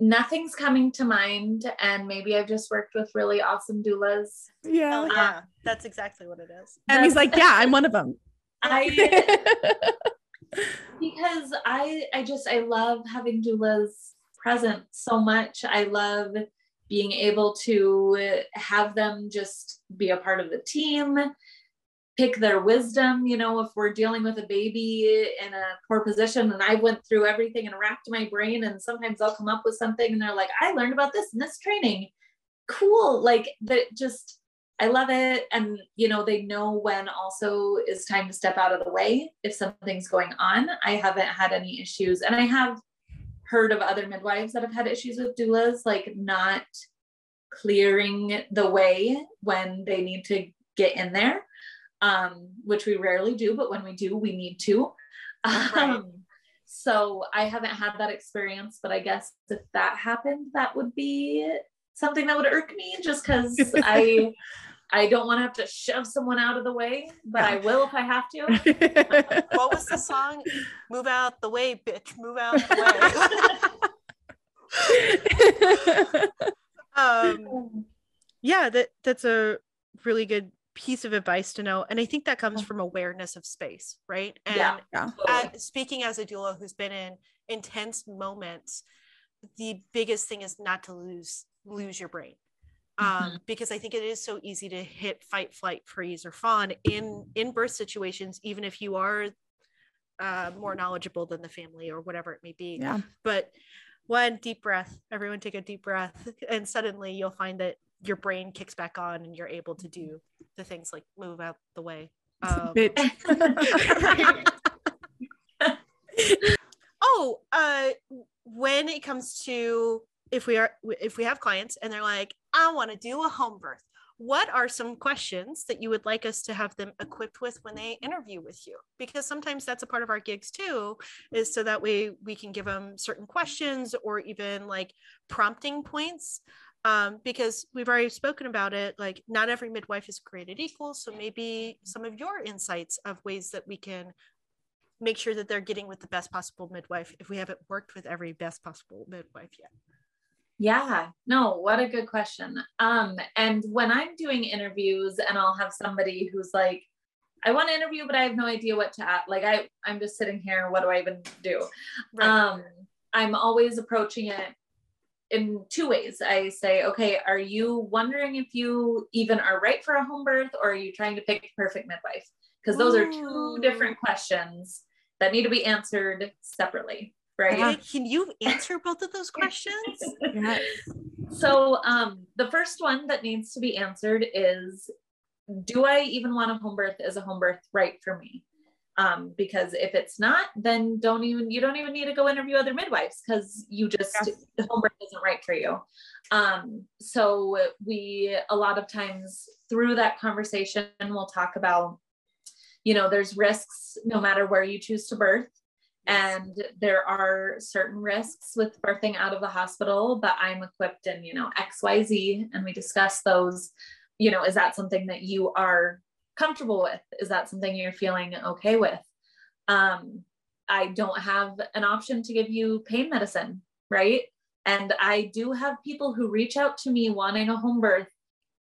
C: nothing's coming to mind and maybe I've just worked with really awesome doulas.
B: Yeah.
A: Oh, yeah, that's exactly what it is.
B: And he's like, yeah, I'm one of them.
C: I because I I just I love having doulas present so much. I love being able to have them just be a part of the team pick their wisdom you know if we're dealing with a baby in a poor position and i went through everything and racked my brain and sometimes i'll come up with something and they're like i learned about this in this training. Cool like that just i love it. And you know they know when also is time to step out of the way if something's going on. I haven't had any issues and i have heard of other midwives that have had issues with doulas like not clearing the way when they need to get in there um, which we rarely do, but when we do, we need to. Right. Um, so I haven't had that experience, but I guess if that happened, that would be something that would irk me just because I I don't want to have to shove someone out of the way, but
B: Yeah.
C: I will if I have to.
A: What was the song? Move out the way, bitch. Move out the way. um, yeah, that that's a really good piece of advice to know, and I think that comes from awareness of space, right? And
C: Yeah.
B: Yeah.
A: uh, speaking as a doula who's been in intense moments, the biggest thing is not to lose lose your brain. Um, because I think it is so easy to hit fight, flight, freeze, or fawn in in birth situations, even if you are uh, more knowledgeable than the family or whatever it may be.
B: yeah.
A: But one deep breath, everyone take a deep breath, and suddenly you'll find that your brain kicks back on and you're able to do the things like move out the way. Um,
B: Bitch.
A: oh uh when it comes to if we are if we have clients and they're like i want to do a home birth what are some questions that you would like us to have them equipped with when they interview with you because sometimes that's a part of our gigs too is so that way we can give them certain questions or even like prompting points um, because we've already spoken about it like not every midwife is created equal so maybe some of your insights of ways that we can make sure that they're getting with the best possible midwife if we haven't worked with every best possible midwife yet.
C: Yeah, no, what a good question. Um, and when I'm doing interviews and I'll have somebody who's like, I want to interview, but I have no idea what to ask. Like I, I'm just sitting here. What do I even do? Um, I'm always approaching it in two ways. I say, okay, are you wondering if you even are right for a home birth or are you trying to pick the perfect midwife? Because those are two different questions that need to be answered separately, right?
A: Okay, Can you answer both of those questions?
B: Yeah.
C: So um, the first one that needs to be answered is, do I even want a home birth? Is a home birth right for me? Um, because if it's not, then don't even you don't even need to go interview other midwives because you just
B: Yeah.
C: the home birth isn't right for you. Um, so we a lot of times through that conversation we'll talk about, you know, there's risks no matter where you choose to birth. And there are certain risks with birthing out of the hospital, but I'm equipped in, you know, XYZ. And we discuss those. You know, is that something that you are comfortable with? Is that something you're feeling okay with? Um, I don't have an option to give you pain medicine, right? And I do have people who reach out to me wanting a home birth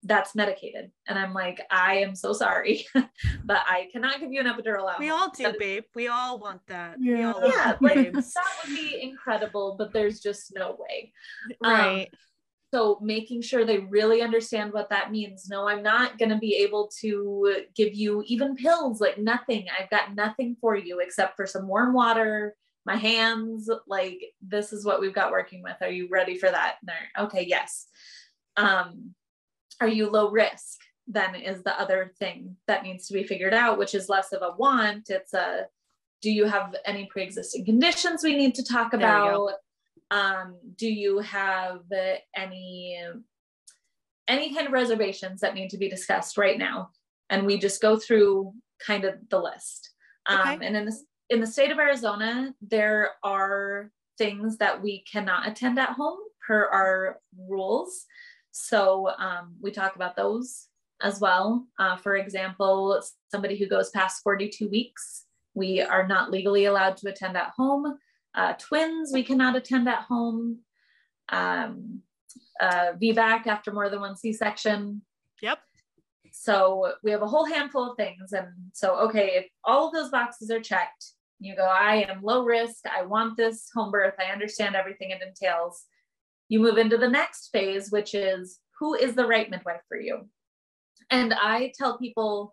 C: that's medicated. And I'm like, I am so sorry, but I cannot give you an epidural. at
A: we all do, babe. We all want that. We
B: Yeah.
A: all want
C: Yeah,
A: that,
C: like that would be incredible, but there's just no way. um,
A: right.
C: So making sure they really understand what that means. No, I'm not going to be able to give you even pills, like nothing. I've got nothing for you except for some warm water, my hands. Like this is what we've got working with. Are you ready for that? They're okay, yes. Um, are you low risk? Then is the other thing that needs to be figured out, which is less of a want. It's a do you have any pre-existing conditions we need to talk
A: There we go.
C: about? Um do you have any any kind of reservations that need to be discussed right now? And we just go through kind of the list. Um and in the in the state of arizona there are things that we cannot attend at home per our rules. So um, we talk about those as well. Uh, for example somebody who goes past 42 weeks we are not legally allowed to attend at home uh, twins we cannot attend at home um, uh, VBAC after more than one C-section.
A: Yep.
C: So we have a whole handful of things. And so, okay, if all of those boxes are checked, you go, I am low risk. I want this home birth. I understand everything it entails. You move into the next phase, which is who is the right midwife for you? And I tell people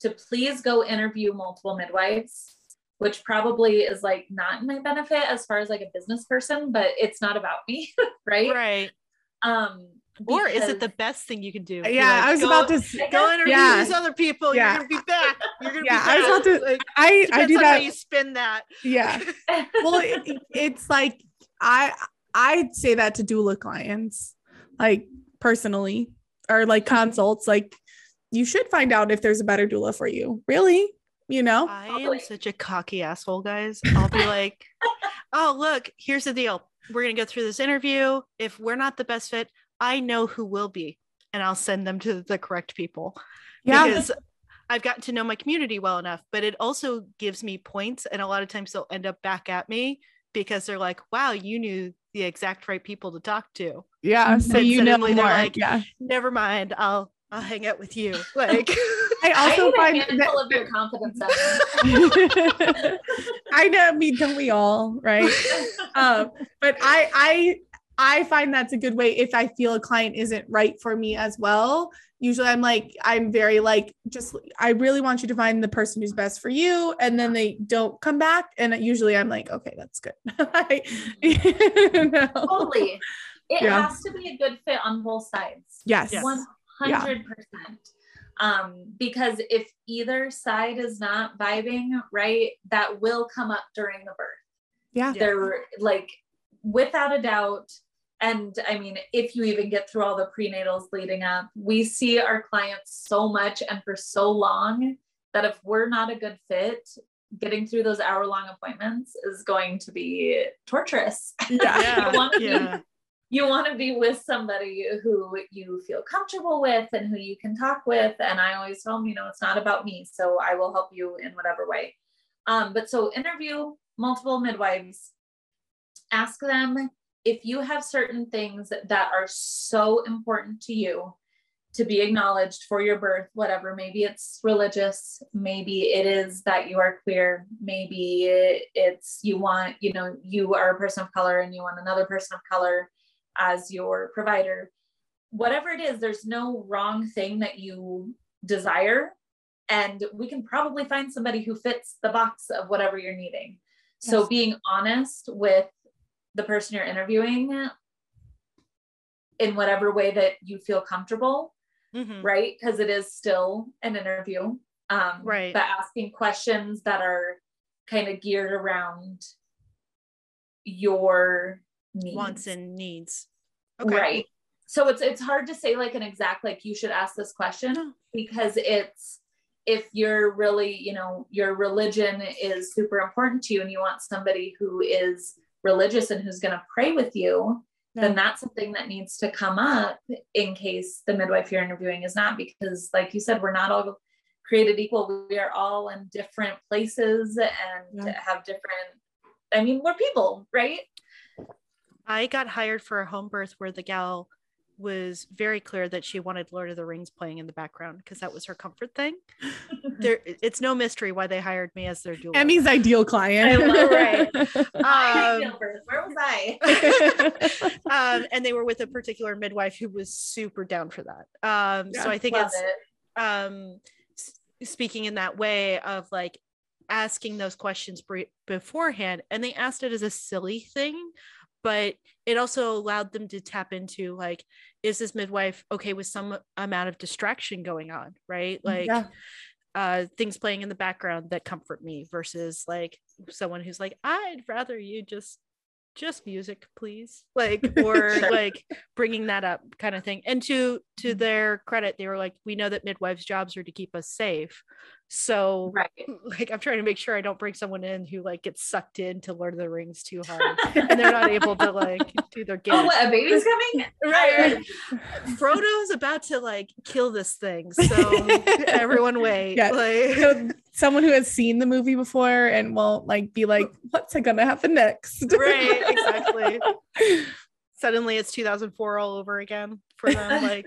C: to please go interview multiple midwives, which probably is like not in my benefit as far as like a business person, but it's not about me, right?
A: Right.
C: Um,
A: Or is it the best thing you can do?
B: Yeah,
A: like,
B: I was
A: go-
B: about to. s-
C: I
A: go
C: guess-
A: interview
B: Yeah.
A: these other people.
B: Yeah.
A: You're gonna be back. You're gonna
B: Yeah,
A: be
B: I was
A: back.
B: about to-
A: Like,
B: I I do
A: on how
B: that.
A: you spin that.
B: Yeah. Well, it, it's like I I say that to doula clients, like personally, or like consults. Like you should find out if there's a better doula for you. Really, you know?
A: I
C: Totally.
A: am such a cocky asshole, guys. I'll be like, oh, look, here's the deal. We're going to go through this interview. If we're not the best fit, I know who will be, and I'll send them to the correct people.
B: Yeah.
A: Because I've gotten to know my community well enough, but it also gives me points. And a lot of times they'll end up back at me because they're like, wow, you knew the exact right people to talk to.
B: Yeah. So you know more.
A: like,
B: yeah.
A: Never mind. I'll I'll hang out with you. Like
B: I
C: I
B: also
C: need a
B: find
C: handful
B: that
C: of your confidence. Evan.
B: I know, I mean, don't we all, right? um, but I I I find that's a good way if I feel a client isn't right for me as well. Usually I'm like, I'm very like, just I really want you to find the person who's best for you. And then they don't come back. And usually I'm like, okay, that's good. Like, you know?
C: totally. It
B: Yeah.
C: has to be a good fit on both sides.
B: Yes.
A: Yes.
C: One hundred percent. Um, because if either side is not vibing, right, that will come up during the birth.
B: Yeah.
A: Yeah.
C: They're like without a doubt. And I mean, if you even get through all the prenatals leading up, we see our clients so much and for so long that if we're not a good fit, getting through those hour long appointments is going to be torturous.
B: Yeah.
A: yeah,
C: You want to be with somebody who you feel comfortable with and who you can talk with. And I always tell them, you know, it's not about me. So I will help you in whatever way. Um, but so interview multiple midwives, ask them if you have certain things that are so important to you to be acknowledged for your birth, whatever. Maybe it's religious, maybe it is that you are queer, maybe it's you want, you know, you are a person of color and you want another person of color as your provider. Whatever it is, there's no wrong thing that you desire. And we can probably find somebody who fits the box of whatever you're needing. So being honest with the person you're interviewing in whatever way that you feel comfortable,
A: Mhm.
C: right? Because it is still an interview. Um,
A: Right.
C: But asking questions that are kind of geared around your needs.
A: Wants and needs.
C: Right. So it's it's hard to say like an exact like you should ask this question because it's if you're really, you know, your religion is super important to you and you want somebody who is religious and who's going to pray with you, then
B: Yeah.
C: that's something that needs to come up in case the midwife you're interviewing is not because like you said we're not all created equal. We are all in different places and
B: Yeah.
C: have different I mean, we're people, right?
A: I got hired for a home birth where the gal was very clear that she wanted Lord of the Rings playing in the background because that was her comfort thing. there, it's no mystery why they hired me as their doula.
B: Emmy's ideal client.
C: I love-
A: right. Um,
C: birth. Where was I?
A: um, and they were with a particular midwife who was super down for that. Um, so I think it's
C: it.
A: um speaking in that way of like asking those questions bre- beforehand and they asked it as a silly thing but it also allowed them to tap into like is this midwife okay with some amount of distraction going on right like
B: Yeah.
A: uh things playing in the background that comfort me versus like someone who's like i'd rather you just just music please like or
C: Sure.
A: like bringing that up kind of thing and to to
C: Mhm.
A: their credit they were like we know that midwives jobs are to keep us safe so
C: Right.
A: like i'm trying to make sure i don't bring someone in who like gets sucked into lord of the rings too hard and they're not able to like do their game
C: Oh, what? A baby's coming?
A: right frodo's about to like kill this thing so everyone wait
B: Yeah.
A: like
B: So someone who has seen the movie before and won't like be like, what's gonna happen next?
A: right exactly. Suddenly it's 2004 all over again for them like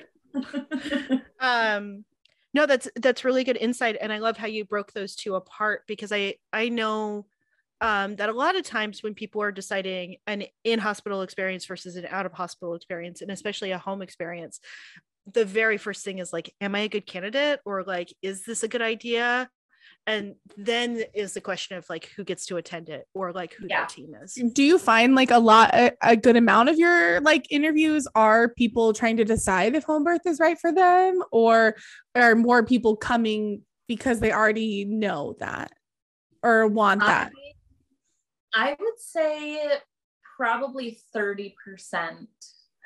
A: um no that's that's really good insight and i love how you broke those two apart because i i know um that a lot of times when people are deciding an in hospital experience versus an out of hospital experience and especially a home experience the very first thing is like am i a good candidate? Or like is this a good idea and then is the question of like who gets to attend it or like who
C: Yeah.
A: their team is
B: Do you find like a lot, a, a good amount of your like interviews are people trying to decide if home birth is right for them, or are more people coming because they already know that or want that?
C: I, I would say probably 30%,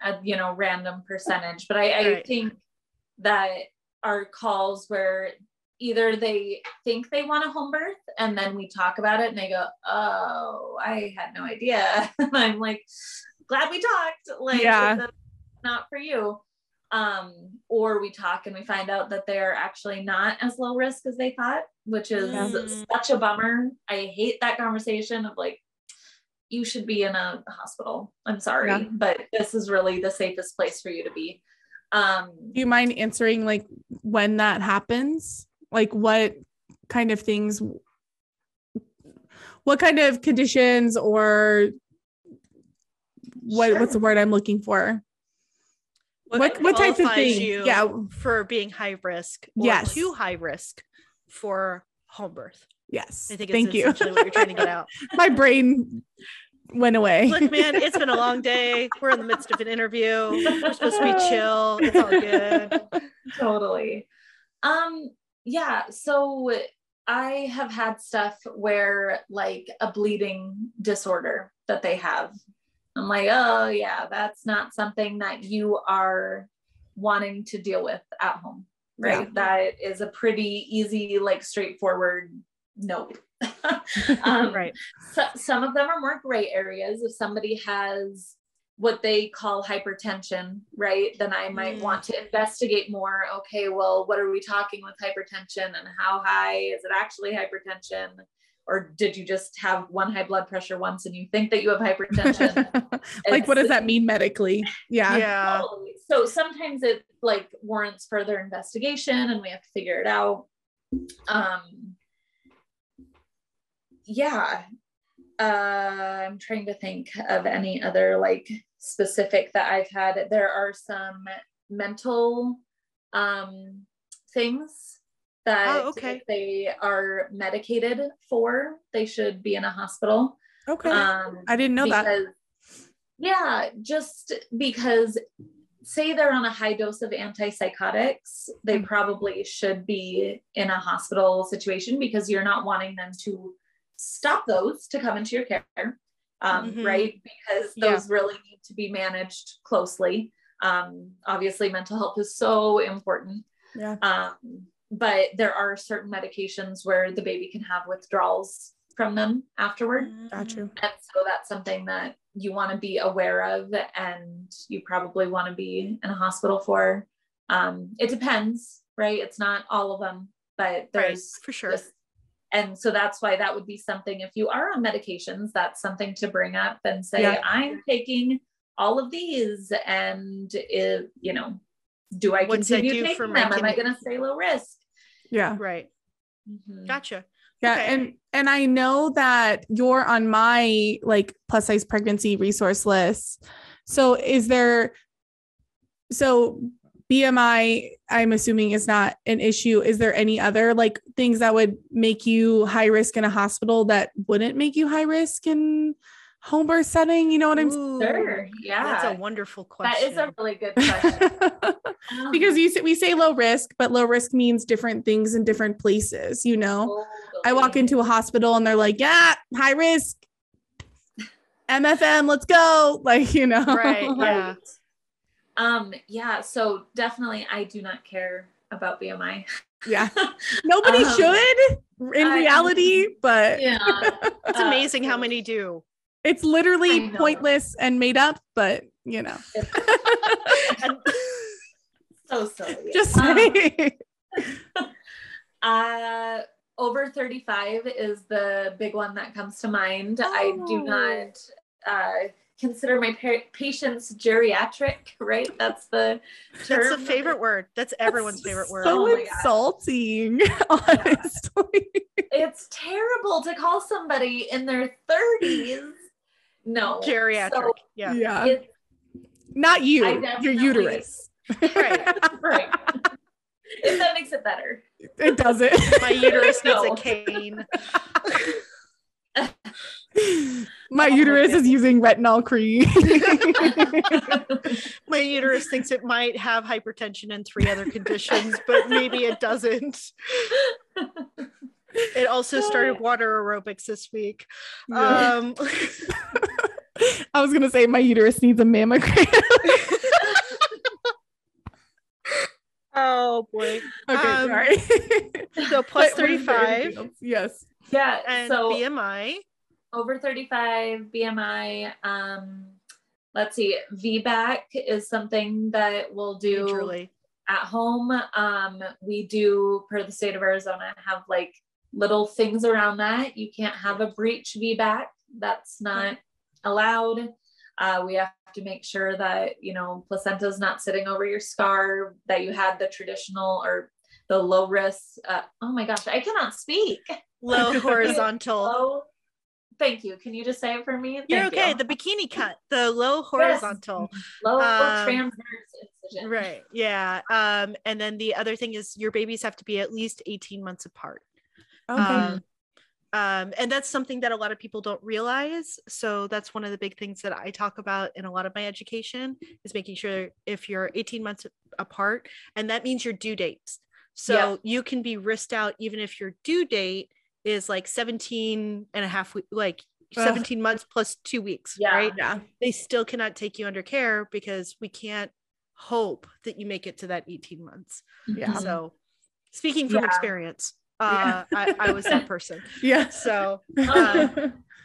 C: a uh, you know, random percentage. But I, I
A: Right.
C: think that our calls where either they think they want a home birth and then we talk about it and they go, Oh, I had no idea. and I'm like, glad we talked. Like,
B: Yeah.
C: not for you. Um, or we talk and we find out that they're actually not as low risk as they thought, which is
A: Mm.
C: such a bummer. I hate that conversation of like, you should be in a hospital. I'm sorry,
B: Yeah.
C: but this is really the safest place for you to be. Um,
B: Do you mind answering like when that happens? Like what kind of things what kind of conditions or what
C: Sure.
B: what's the word I'm looking for? What- what types of
A: qualifies
B: things?
A: You
B: Yeah.
A: for being high risk or
B: Yes.
A: too high risk for home birth.
B: Yes.
A: I think it's
B: Thank you.
A: essentially what you're trying to get out.
B: My brain went away.
A: Look, man, it's been a long day. We're in the midst of an interview. We're supposed to be chill. It's all good.
C: totally. Um, yeah, so I have had stuff where like a bleeding disorder that they have. I'm like, oh yeah, that's not something that you are wanting to deal with at home, right?
B: Yeah.
C: That is a pretty easy, like straightforward nope. um,
A: Right.
C: so, some of them are more gray areas. If somebody has what they call hypertension, right, then I might
A: Mm.
C: want to investigate more. Okay, well, what are we talking with hypertension and how high is it actually hypertension? Or did you just have one high blood pressure once and you think that you have hypertension?
B: like what does that mean medically? Yeah.
A: Yeah.
C: Totally. So sometimes it like warrants further investigation and we have to figure it out. Um yeah. Uh I'm trying to think of any other like specific that I've had. There are some mental um things that
A: Oh, okay.
C: they are medicated for, they should be in a hospital.
B: Okay.
C: Um,
B: I didn't know that.
C: Yeah, just because say they're on a high dose of antipsychotics, they
B: Mhm.
C: probably should be in a hospital situation because you're not wanting them to stop those to come into your care, um,
A: Mhm.
C: right? Because
A: Yeah.
C: those really need to be managed closely. Um, obviously, mental health is so important.
B: Yeah.
C: Um, but there are certain medications where the baby can have withdrawals from them afterward.
B: Got you.
C: And so that's something that you want to be aware of and you probably want to be in a hospital for. Um, it depends, right? It's not all of them, but
A: Right.
C: there's
A: For sure.
C: just- and so that's why that would be something if you are on medications, that's something to bring up and say,
B: Yeah.
C: I'm taking all of these and if, you know, do I
A: What's
C: continue
A: do
C: taking them? Am I going to stay low risk?
B: Yeah.
A: Right.
C: Mhm.
A: Gotcha.
B: Yeah,
A: Okay.
B: and and I know that you're on my like plus size pregnancy resource list. So is there so BMI I'm assuming is not an issue. Is there any other like things that would make you high risk in a hospital that wouldn't make you high risk in home birth setting? You know what I'm
A: Ooh,
C: Sure. Yeah.
A: That's a wonderful question.
C: That is a really good question.
B: saying? because you say, we say low risk, but low risk means different things in different places, you know. I walk into a hospital and they're like, yeah, high risk. MFM, let's go. Like, you know.
A: Right, yeah.
C: Um, yeah, so definitely I do not care about BMI.
B: Yeah. Nobody
C: Um,
B: should in
C: I-
B: reality, but
C: Yeah.
A: It's
C: Uh,
A: amazing how many do.
B: it's literally pointless and made up, but you know.
C: So silly.
B: Just
C: Um,
B: saying.
C: Uh, over 35 is the big one that comes to mind. I do
A: Oh.
C: not uh, consider my pa- patients geriatric, right? That's the term.
A: that's the favorite word. That's everyone's favorite word.
B: So
C: Oh my God.
B: insulting, honestly.
C: It's terrible to call somebody in their 30s. No.
A: Geriatric.
C: So
A: yeah.
B: Yeah. Not you, your uterus.
A: Right.
C: right. if that makes it better.
B: It doesn't.
A: My uterus needs
C: No.
A: a cane.
B: My
C: Oh my
B: uterus is using retinol cream.
A: My uterus thinks it might have hypertension and three other conditions, but maybe it doesn't. It also started water aerobics this week.
B: Yeah.
A: Um,
B: I was gonna say my uterus needs a mammogram.
A: Oh boy.
B: Okay,
A: Um,
B: sorry.
A: So plus
B: But what is there
A: 35?
B: Yes.
C: Yeah.
A: and
C: so
A: BMI.
C: Over 35 BMI. Um, let's see, VBAC is something that we'll do
A: Majorly.
C: at home. Um, we do, per the state of Arizona, have like little things around that. You can't have a breech VBAC. That's not allowed. Uh, we have to make sure that you know placenta's not sitting over your scar. That you had the traditional or the low risk. Uh, oh my gosh, I cannot speak.
A: Low horizontal.
C: Low. Thank you. Can you just say it for me?
A: You're okay.
C: you.
A: The bikini cut, the low horizontal.
C: low
A: um,
C: transverse incision.
A: Right. Yeah. Um, and then the other thing is your babies have to be at least 18 months apart.
B: Okay.
A: Um, um, and that's something that a lot of people don't realize. So that's one of the big things that I talk about in a lot of my education is making sure if you're 18 months apart, and that means your due dates. So
C: Yeah.
A: you can be risked out even if your due date is like 17 and a half like
B: Ugh.
A: 17 months plus two weeks,
C: Yeah.
A: right?
B: yeah.
A: They still cannot take you under care because we can't hope that you make it to that 18 months.
B: Yeah.
A: So speaking from
C: Yeah.
A: experience,
B: Yeah.
A: uh, I, I was that person.
B: Yeah.
A: So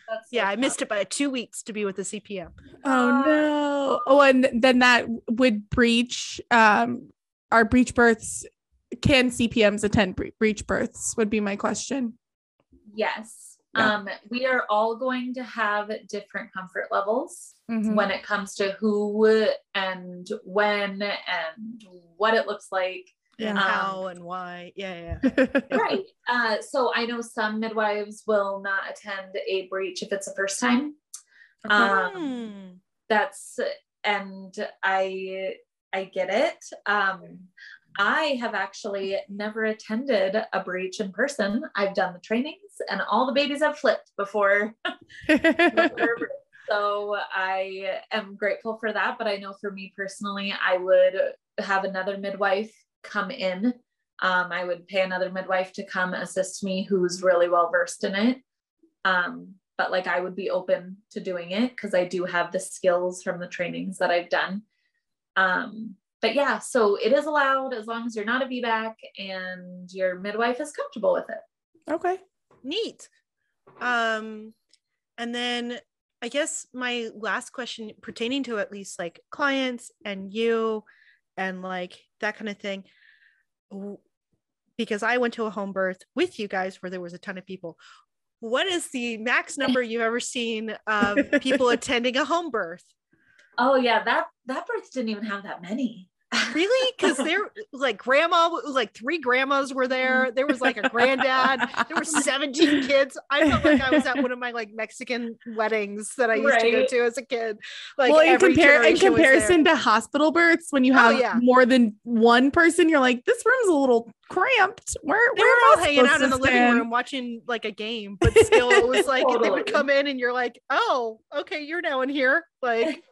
C: That's
A: yeah,
C: so
A: I missed it by two weeks to be with the CPM.
B: Oh no. Oh, and then that would breach um our breech births. Can CPMs attend breech births? Would be my question.
C: Yes.
B: Yeah.
C: Um, we are all going to have different comfort levels
B: Mhm.
C: when it comes to who and when and what it looks like.
A: And
B: Yeah.
A: how and why. Yeah, yeah.
C: Right. Uh, so I know some midwives will not attend a breech if it's a first time. Um,
A: Hmm.
C: that's and I I get it. Um, I have actually never attended a breech in person. I've done the trainings, and all the babies have flipped before. so I am grateful for that. But I know for me personally, I would have another midwife come in. Um, I would pay another midwife to come assist me who's really well versed in it. Um, but like I would be open to doing it because I do have the skills from the trainings that I've done. Um, but yeah, so it is allowed as long as you're not a VBAC and your midwife is comfortable with it.
B: okay.
A: Neat. Um, and then I guess my last question pertaining to at least like clients and you and like that kind of thing. Because I went to a home birth with you guys where there was a ton of people. What is the max number you've ever seen of people attending a home birth?
C: Oh yeah, that that birth didn't even have that many.
A: Really? Because there, like, grandma, like three grandmas were there. There was like a granddad. There were 17 kids. I felt like I was at one of my like Mexican weddings that I used to go to as a kid. Like,
B: well, in, compare, in
A: generation was there.
B: comparison to hospital births, when you
A: Oh,
B: have
A: yeah.
B: more than one person, you're like, this room's a little cramped. Where,
A: they
B: where
A: were all hanging out in the living room watching like a game, but still, it was like they would come in and you're like, oh, okay, you're now in here. Like,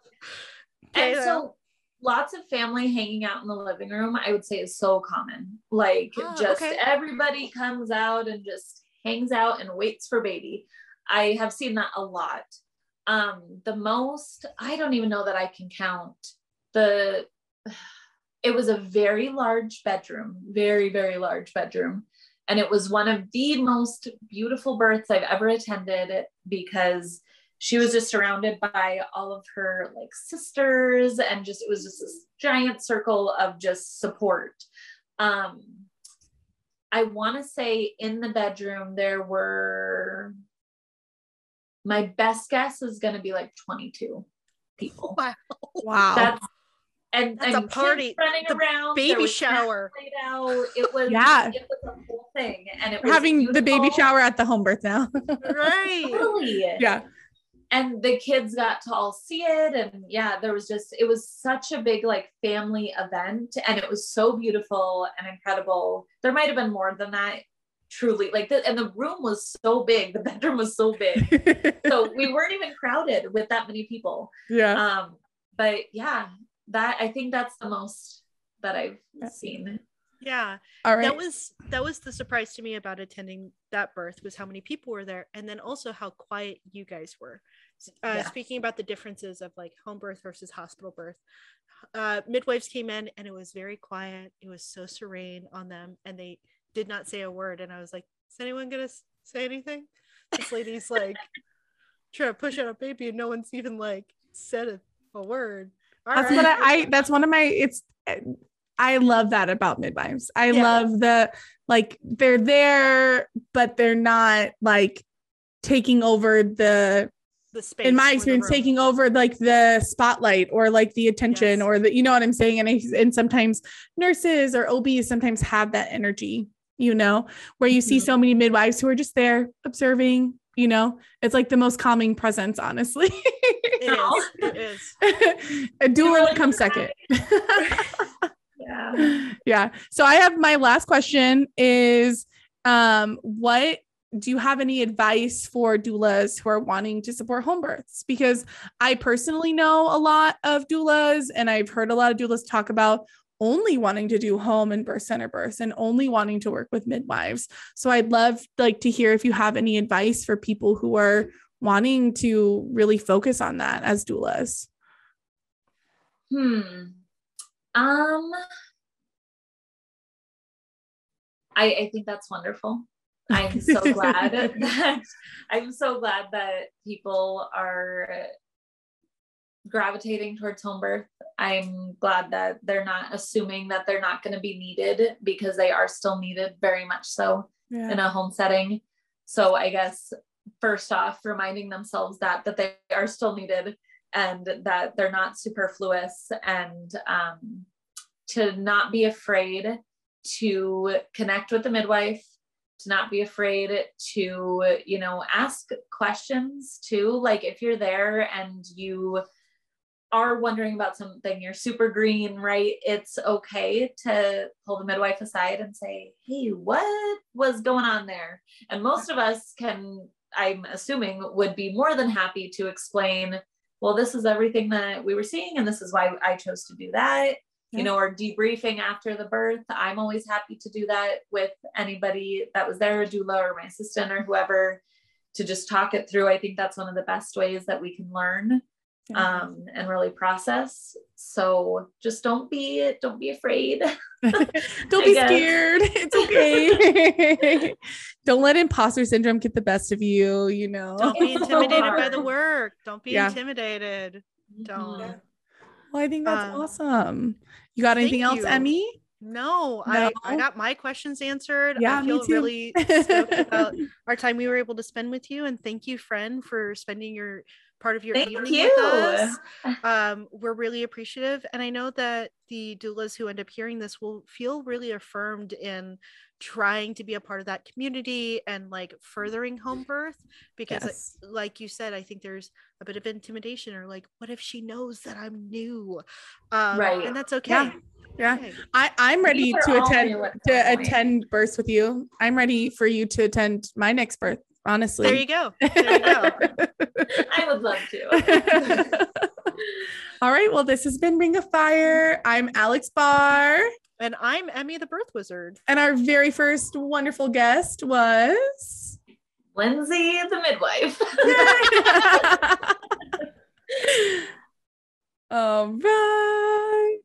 A: okay,
C: and so lots of family hanging out in the living room, I would say is so common. Like
A: Ah,
C: just
A: okay.
C: everybody comes out and just hangs out and waits for baby. I have seen that a lot. Um, the most, I don't even know that I can count. The it was a very large bedroom, very, very large bedroom. And it was one of the most beautiful births I've ever attended because she was just surrounded by all of her like sisters and just it was just this giant circle of just support. Um I want to say in the bedroom there were my best guess is going to be like 22 people.
A: wow,
B: Wow.
C: That's and
A: That's a
C: and kids
A: party.
C: running
A: The
C: around.
A: baby shower.
C: laid out. It was
B: Yeah.
C: It was a whole thing, and it
B: We're
C: was
B: having the baby shower at the home birth now.
A: right?
C: Totally.
B: yeah.
C: And the kids got to all see it. And yeah there was just it was such a big like family event and it was so beautiful and incredible. There might have been more than that truly. Like the, and the room was so big. The bedroom was so big. So we weren't even crowded with that many people.
B: Yeah.
C: um but yeah that i think that's the most that i've seen.
A: Yeah.
B: All right.
A: that was that was the surprise to me about attending that birth was how many people were there and then also how quiet you guys were. S- uh,
C: Yeah.
A: speaking about the differences of like home birth versus hospital birth uh, midwives came in and it was very quiet. It was so serene on them, and they did not say a word. And I was like, "Is anyone gonna say anything?" This lady's like trying to push out a baby, and no one's even like said a, a word.
B: All that's right. what I, I. That's one of my. It's. I love that about midwives. I yeah. love the like they're there, but they're not like taking over the
A: the space
B: in my experience taking over like the spotlight or like the attention yes. or the you know what i'm saying? And I, and sometimes nurses or obs sometimes have that energy you know where you see mm-hmm. so many midwives who are just there observing you know? It's like the most calming presence honestly.
A: It is, it is.
B: a doula really comes second.
C: Yeah.
B: Yeah. So i have my last question is um what do you have any advice for doulas who are wanting to support home births? Because I personally know a lot of doulas and I've heard a lot of doulas talk about only wanting to do home and birth center births and only wanting to work with midwives. So I'd love like to hear if you have any advice for people who are wanting to really focus on that as doulas.
C: Hmm. Um I, I think that's wonderful. I'm so glad that I'm so glad that people are gravitating towards home birth. I'm glad that they're not assuming that they're not going to be needed because they are still needed very much so yeah. in a home setting. So I guess first off reminding themselves that that they are still needed and that they're not superfluous and um, to not be afraid to connect with the midwife to not be afraid to you know ask questions too. Like if you're there and you are wondering about something you're super green right? It's okay to pull the midwife aside and say hey what was going on there? And most of us can i'm assuming would be more than happy to explain well this is everything that we were seeing and this is why i chose to do that you know, or debriefing after the birth. I'm always happy to do that with anybody that was there, a doula or my assistant or whoever, to just talk it through. I think that's one of the best ways that we can learn um, and really process. So just don't be don't be afraid.
B: don't be scared. It's okay. don't let imposter syndrome get the best of you. You know,
A: don't be intimidated by the work. Don't be yeah. intimidated. Don't. Yeah.
B: Well, I think that's um, awesome. You got anything else, you.
A: Emmy? No, no, I, I got my questions answered. Yeah, I feel me too. really stoked about our time we were able to spend with you. And thank you, friend, for spending your part of your thank evening you. with us. Um, we're really appreciative. And I know that the doulas who end up hearing this will feel really affirmed in trying to be a part of that community and like furthering home birth because yes. like you said i think there's a bit of intimidation or like what if she knows that i'm new um, right and that's okay
B: yeah. Yeah, okay. I, I'm ready to attend to attend births with you. I'm ready for you to attend my next birth. Honestly,
A: there you go. There you go.
C: I would love to.
B: All right. Well, this has been Ring of Fire. I'm Alex Barr.
A: And I'm Emmy the Birth Wizard.
B: And our very first wonderful guest was
C: Lindsay the Midwife.
B: All right.